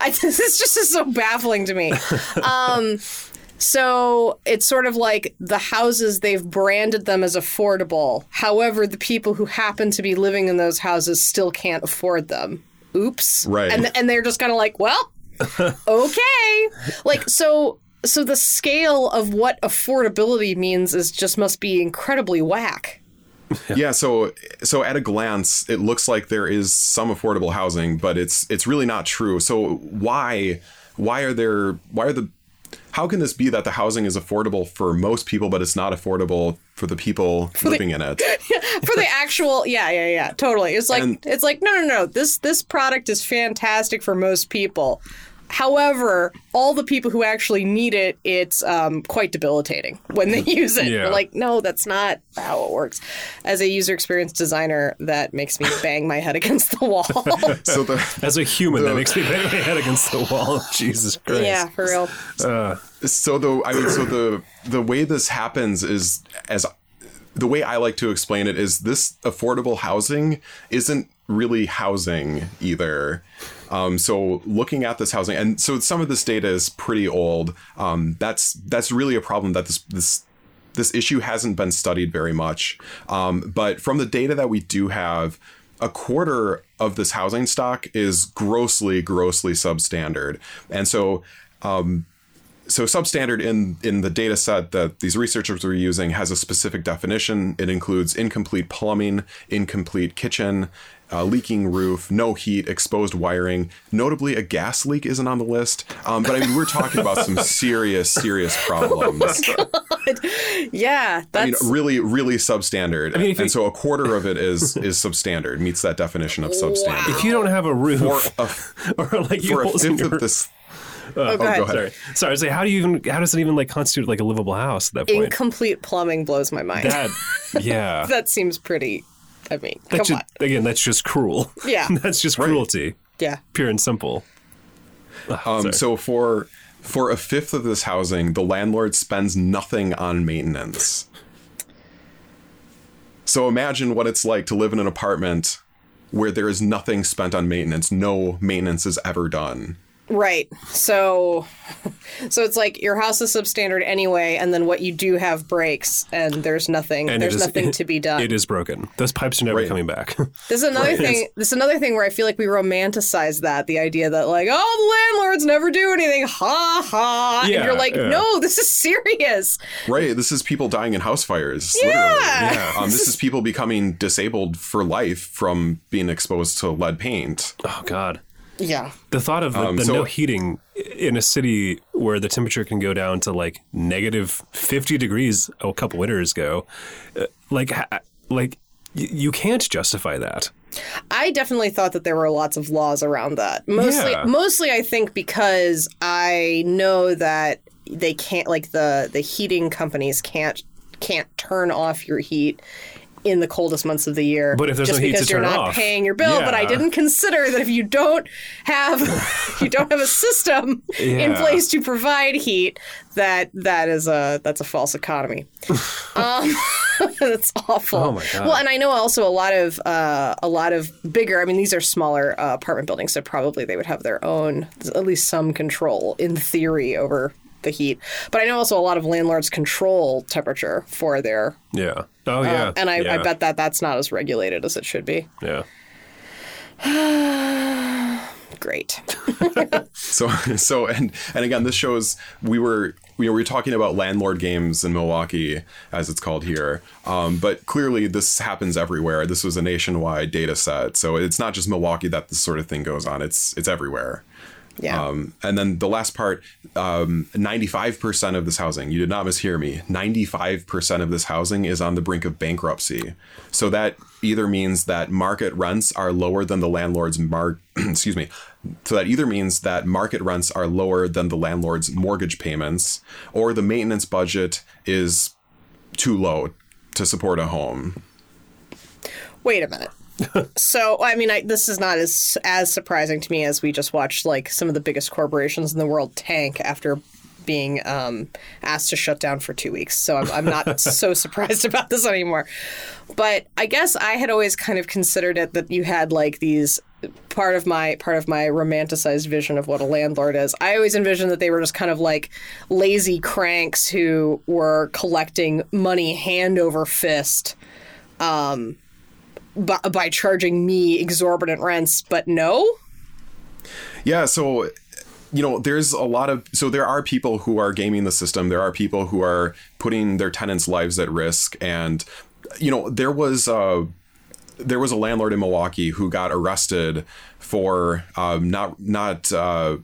I, this just is so baffling to me. Um, so it's sort of like the houses they've branded them as affordable. However, the people who happen to be living in those houses still can't afford them. Oops. Right. And and they're just kind of like, well, okay. Like so so the scale of what affordability means is just must be incredibly whack. Yeah. so so at a glance, it looks like there is some affordable housing, but it's it's really not true. So why why are there why are the how can this be that the housing is affordable for most people, but it's not affordable for the people living in it? For the actual yeah, yeah, yeah, totally. It's like And- it's like no no no. This this product is fantastic for most people. However, all the people who actually need it, it's um, quite debilitating when they use it. Yeah. We're like, no, that's not how it works. As a user experience designer, that makes me bang my head against the wall. So the As a human, that makes me bang my head against the wall. Jesus Christ. yeah, for real. so the I mean so the the way this happens is as the way I like to explain it is this affordable housing isn't really housing either. Um, so looking at this housing, and so some of this data is pretty old. Um, that's that's really a problem that this this this issue hasn't been studied very much. Um, but from the data that we do have, a quarter of this housing stock is grossly, grossly substandard, and so so substandard in in the data set that these researchers were using has a specific definition. It includes incomplete plumbing, incomplete kitchen, uh, leaking roof, no heat, exposed wiring. Notably, a gas leak isn't on the list. Um, but I mean, we're talking about some serious, serious problems. Yeah, I mean, that's really, really substandard. mean, and you- so a quarter of it is is substandard, meets that definition of substandard. If you don't have a roof, For a, or like you for a holes in fifth your of this, oh, go ahead. go ahead. Sorry, sorry. I was like, how do you even? How does it even like constitute like a livable house at that point? Incomplete plumbing blows my mind. that, yeah. that seems pretty. I mean, That's come just, again, that's just cruel. Yeah. that's just cruelty. Yeah. pure and simple. Ugh, Um, so for for a fifth of this housing, the landlord spends nothing on maintenance. So imagine what it's like to live in an apartment where there is nothing spent on maintenance. No maintenance is ever done. Right. So, so it's like your house is substandard anyway, and then what you do have breaks, and there's nothing. And there's is- nothing to be done. It is broken. Those pipes are never Right. coming back. This is another thing. This is another thing where I feel like we romanticize that the idea that like, oh, the landlords never do anything, ha ha. Yeah, and you're like, yeah. no, this is serious. Right. This is people dying in house fires. Yeah. Literally. Yeah. Um, this is people becoming disabled for life from being exposed to lead paint. oh God. Yeah. The thought of the, Um, the so- no heating in a city where the temperature can go down to like negative 50 degrees a couple winters ago, uh, like, like you can't justify that. I definitely thought that there were lots of laws around that. Mostly, Yeah. mostly, I think because I know that they can't like the the heating companies can't can't turn off your heat in the coldest months of the year. But if there's just no heat to because you're turn not off, paying your bill, but I didn't consider that if you don't have you don't have a system in place to provide heat, that that is a that's a false economy. um, that's awful. Oh my God. Well, and I know also a lot of uh, a lot of bigger. I mean, these are smaller uh, apartment buildings, so probably they would have their own at least some control in theory over the heat. But I know also a lot of landlords control temperature for their Yeah. Oh yeah. uh, and I, I bet that that's not as regulated as it should be. Yeah. Great. So so and and again, this shows we were you know, we were talking about landlord games in Milwaukee, as it's called here. Um, but clearly, this happens everywhere. This was a nationwide data set, so it's not just Milwaukee that this sort of thing goes on. It's it's everywhere. Yeah. Um, and then the last part, um, 95% of this housing, you did not mishear me, 95% of this housing is on the brink of bankruptcy. So that either means that market rents are lower than the landlord's mark, excuse me. So that either means that market rents are lower than the landlord's mortgage payments, or the maintenance budget is too low to support a home. Wait a minute. So I mean, I, this is not as as surprising to me as we just watched like some of the biggest corporations in the world tank after being um, asked to shut down for two weeks. So I'm, I'm not so surprised about this anymore. But I guess I had always kind of considered it that you had like these part of my part of my romanticized vision of what a landlord is. I always envisioned that they were just kind of like lazy cranks who were collecting money hand over fist by, by charging me exorbitant rents, but no. Yeah, so you know, there's a lot of so there are people who are gaming the system. There are people who are putting their tenants' lives at risk, and you know, there was uh, there was a landlord in Milwaukee who got arrested for um, not not. Uh,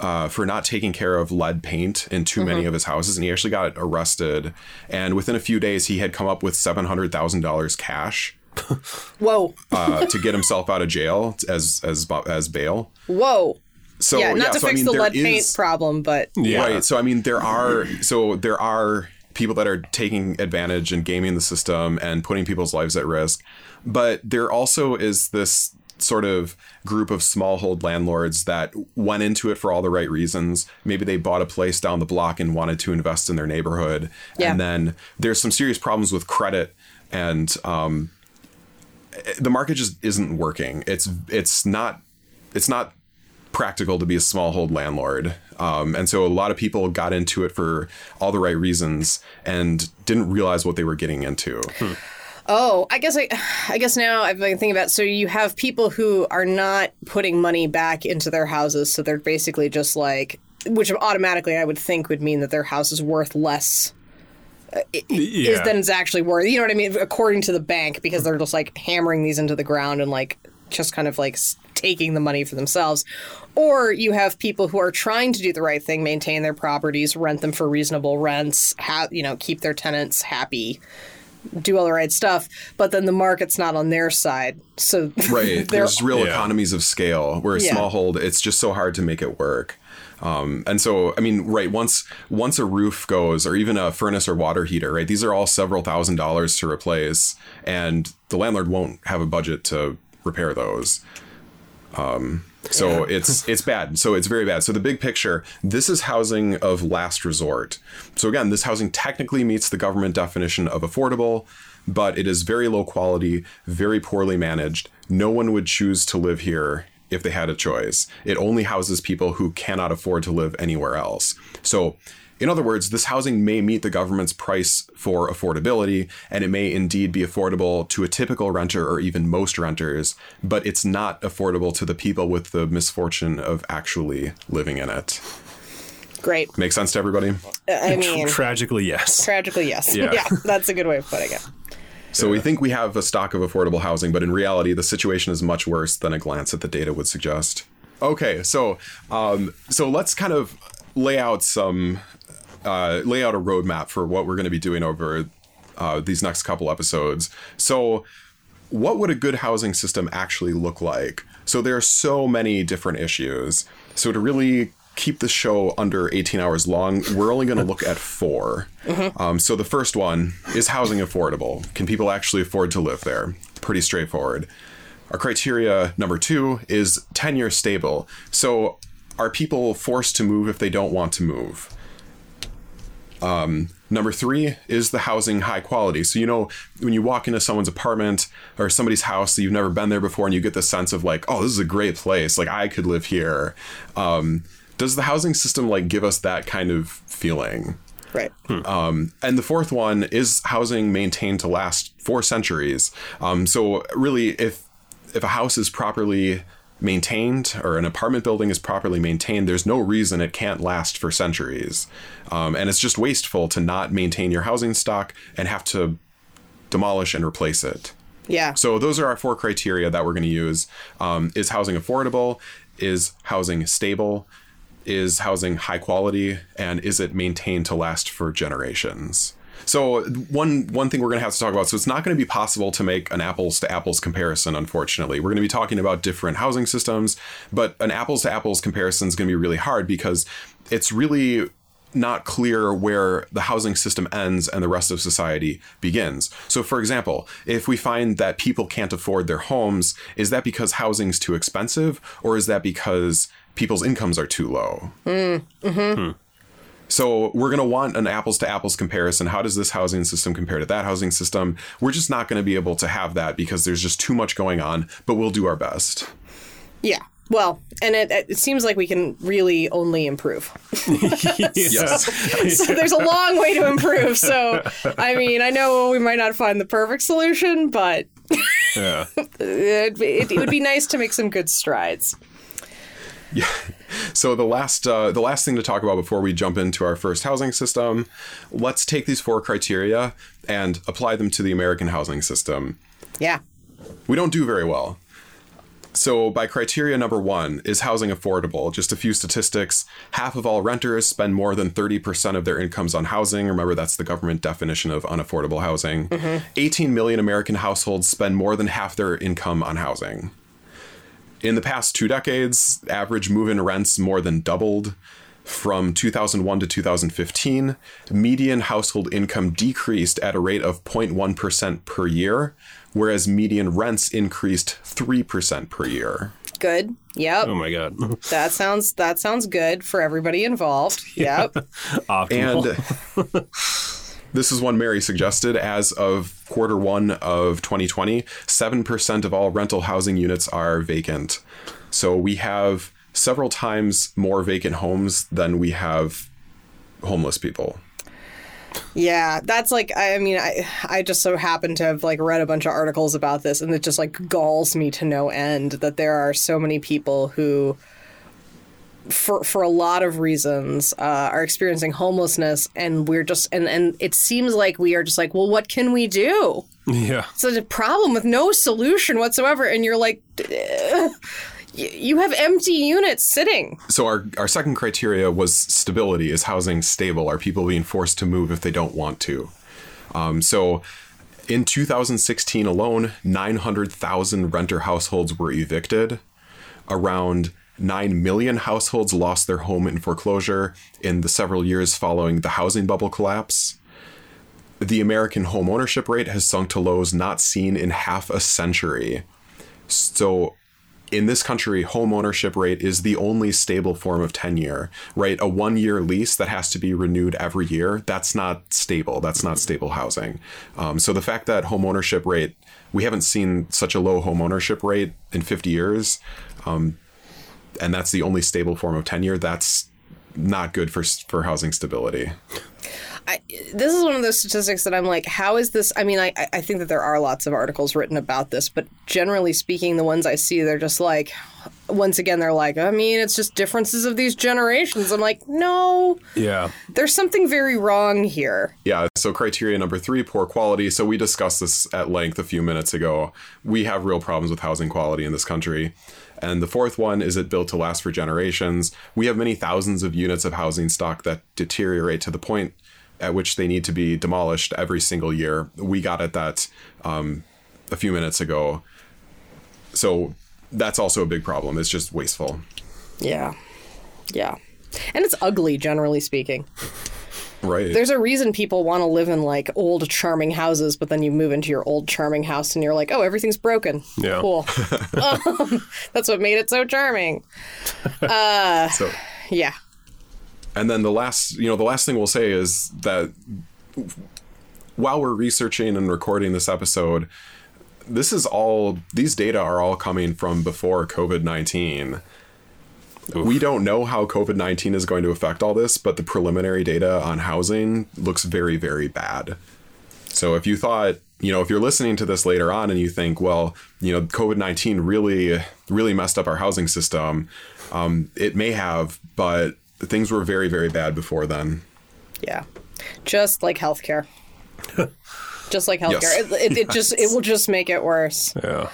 uh, for not taking care of lead paint in too many of his houses, and he actually got arrested. And within a few days, he had come up with seven hundred thousand dollars cash Whoa, uh, to get himself out of jail as as as bail. whoa. So yeah, not to so, I fix mean, the there lead paint problem, but Yeah. Right. So I mean, there are so there are people that are taking advantage and gaming the system and putting people's lives at risk, but there also is this sort of group of smallhold landlords that went into it for all the right reasons. Maybe they bought a place down the block and wanted to invest in their neighborhood, Yeah. and then there's some serious problems with credit and um, the market just isn't working. It's it's not it's not practical to be a smallhold landlord. Um, and so a lot of people got into it for all the right reasons and didn't realize what they were getting into. Oh, I guess I, I guess now I've been thinking about. So you have people who are not putting money back into their houses, so they're basically just like, which automatically I would think would mean that their house is worth less. Is Yeah. than it's actually worth. You know what I mean? According to the bank, because they're just like hammering these into the ground and like just kind of like taking the money for themselves. Or you have people who are trying to do the right thing, maintain their properties, rent them for reasonable rents, have you know, keep their tenants happy do all the right stuff, but then the market's not on their side. So Right. There's real Yeah. economies of scale where a Yeah. smallhold, it's just so hard to make it work. Um, and so, I mean, right, once once a roof goes, or even a furnace or water heater, right, these are all several thousand dollars to replace, and the landlord won't have a budget to repair those. Um, so it's it's bad. So it's very bad. So the big picture, this is housing of last resort. So again, this housing technically meets the government definition of affordable, but it is very low quality, very poorly managed. No one would choose to live here if they had a choice. It only houses people who cannot afford to live anywhere else. So in other words, this housing may meet the government's price for affordability, and it may indeed be affordable to a typical renter or even most renters, but it's not affordable to the people with the misfortune of actually living in it. great. Make sense to everybody? Uh, I mean, Tragically, yes. tragically, yes. Yeah. Yeah. that's a good way of putting it. So we think we have a stock of affordable housing, but in reality, the situation is much worse than a glance at the data would suggest. Okay, so um, so let's kind of lay out some uh, lay out a roadmap for what we're going to be doing over uh, these next couple episodes. So, what would a good housing system actually look like? So there are so many different issues. So to really keep the show under 18 hours long, we're only going to look at 4 Um, so the first one is housing affordable? Can people actually afford to live there? Pretty straightforward. Our criteria number two is tenure stable. So are people forced to move if they don't want to move? Um, number three is the housing high quality. So, you know, when you walk into someone's apartment or somebody's house that you've never been there before and you get the sense of like, oh, this is a great place. Like, I could live here. Um, does the housing system like give us that kind of feeling? Right. Um, and the fourth one is housing maintained to last four centuries. Um, so really, if if a house is properly maintained or an apartment building is properly maintained, there's no reason it can't last for centuries. Um, and it's just wasteful to not maintain your housing stock and have to demolish and replace it. Yeah. So those are our four criteria that we're going to use. Um, is housing affordable? Is housing stable? Is housing high quality? And is it maintained to last for generations? So one one thing we're going to have to talk about. So it's not going to be possible to make an apples to apples comparison. Unfortunately, we're going to be talking about different housing systems, but an apples to apples comparison is going to be really hard because it's really not clear where the housing system ends and the rest of society begins. So, for example, if we find that people can't afford their homes, is that because housing's too expensive, or is that because people's incomes are too low? Hmm. Hmm. So we're going to want an apples to apples comparison. How does this housing system compare to that housing system? We're just not going to be able to have that because there's just too much going on, but we'll do our best. Yeah. Well, and it, it seems like we can really only improve. Yes. so there's a long way to improve. So, I mean, I know we might not find the perfect solution, but Yeah. it, it, it would be nice to make some good strides. So the last uh, the last thing to talk about before we jump into our first housing system, let's take these four criteria and apply them to the American housing system. Yeah. We don't do very well. So, by criteria number one, is housing affordable? Just a few statistics. Half of all renters spend more than 30% of their incomes on housing. Remember, that's the government definition of unaffordable housing. 18 million American households spend more than half their income on housing. In the past two decades, average move in rents more than doubled. From 2001 to 2015, median household income decreased at a rate of 0.1% per year, whereas median rents increased 3% per year. Good. Yep. Oh my god. That sounds that sounds good for everybody involved. Yep. Optimal. And this is one Mary suggested. As of quarter one of 2020, 7% of all rental housing units are vacant. So we have several times more vacant homes than we have homeless people. Yeah, that's like I mean I I just so happen to have like read a bunch of articles about this and it just like galls me to no end that there are so many people who for for a lot of reasons uh, are experiencing homelessness and we're just and and it seems like we are just like well what can we do yeah. it's a problem with no solution whatsoever and you're like "Ugh, you have empty units sitting So our, our second criteria was stability. Is housing stable? Are people being forced to move if they don't want to? Um, so in 2016 alone, 900,000 renter households were evicted. Around 9 million households lost their home in foreclosure in the several years following the housing bubble collapse. The American home ownership rate has sunk to lows not seen in half a century. So in this country, home ownership rate is the only stable form of tenure, right? A one year lease that has to be renewed every year, that's not stable. That's not stable housing. Um, so the fact that home ownership rate, we haven't seen such a low home ownership rate in 50 years, um, and that's the only stable form of tenure, that's not good for, for housing stability. I, this is one of those statistics that I'm like, how is this? I mean, I, I think that there are lots of articles written about this, but generally speaking, the ones I see, they're just like, once again, they're like, I mean, it's just differences of these generations. I'm like, no, Yeah. there's something very wrong here. Yeah, so criteria number three, poor quality. So we discussed this at length a few minutes ago. We have real problems with housing quality in this country. And the fourth one is it built to last for generations. We have many thousands of units of housing stock that deteriorate to the point at which they need to be demolished every single year. We got at that um, a few minutes ago. So that's also a big problem. It's just wasteful. Yeah. Yeah. And it's ugly, generally speaking. Right. There's a reason people want to live in like old, charming houses, but then you move into your old, charming house and you're like, oh, everything's broken. Yeah. Cool. um, that's what made it so charming. so, Yeah. and then the last, you know, the last thing we'll say is that while we're researching and recording this episode, this is all these data are all coming from before COVID 19. We don't know how COVID 19 is going to affect all this, but the preliminary data on housing looks very, very bad. So if you thought, you know, if you're listening to this later on and you think, well, you know, COVID 19 really, really messed up our housing system, um, it may have, but things were very, very bad before then. Yeah. Just like healthcare. just like healthcare. Yes. It, it, it just it will just make it worse. Yeah.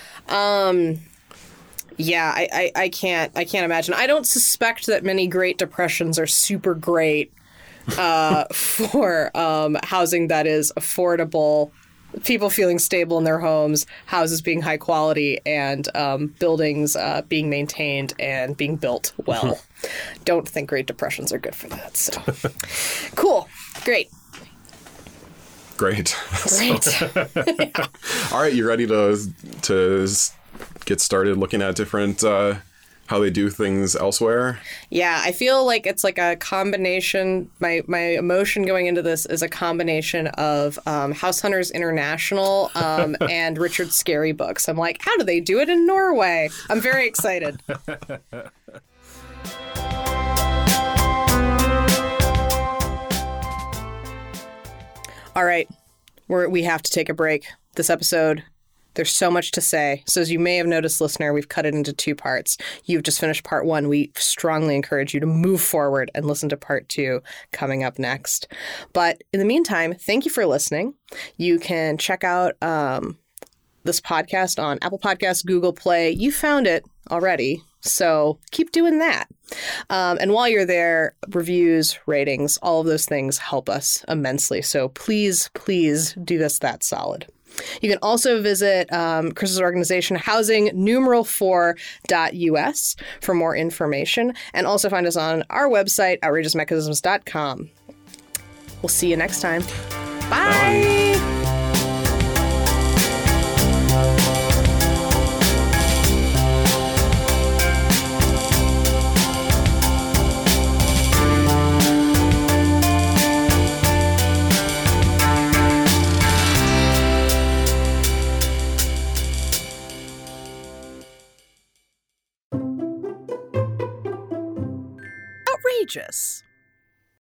Yeah, I, I, I can't I can't imagine. I don't suspect that many Great Depressions are super great uh, for um, housing that is affordable, people feeling stable in their homes, houses being high quality, and um, buildings uh, being maintained and being built well. don't think Great Depressions are good for that. So cool, great, Great. great. All right, you ready to to get started looking at different uh, how they do things elsewhere? Yeah, I feel like it's like a combination. My my emotion going into this is a combination of um, House Hunters International um, and Richard Scarry books. I'm like, how do they do it in Norway? I'm very excited. All right, we're, we have to take a break. This episode there's so much to say. So, as you may have noticed, listener, we've cut it into two parts. You've just finished part one. We strongly encourage you to move forward and listen to part two coming up next. But in the meantime, thank you for listening. You can check out um, this podcast on Apple Podcasts, Google Play. You found it already. So keep doing that. Um, and while you're there, reviews, ratings, all of those things help us immensely. So please, please do this that solid. You can also visit um, Chris's organization, housing numeral 4.us, for more information, and also find us on our website, outrageousmechanisms.com. We'll see you next time. Bye. Outrageous.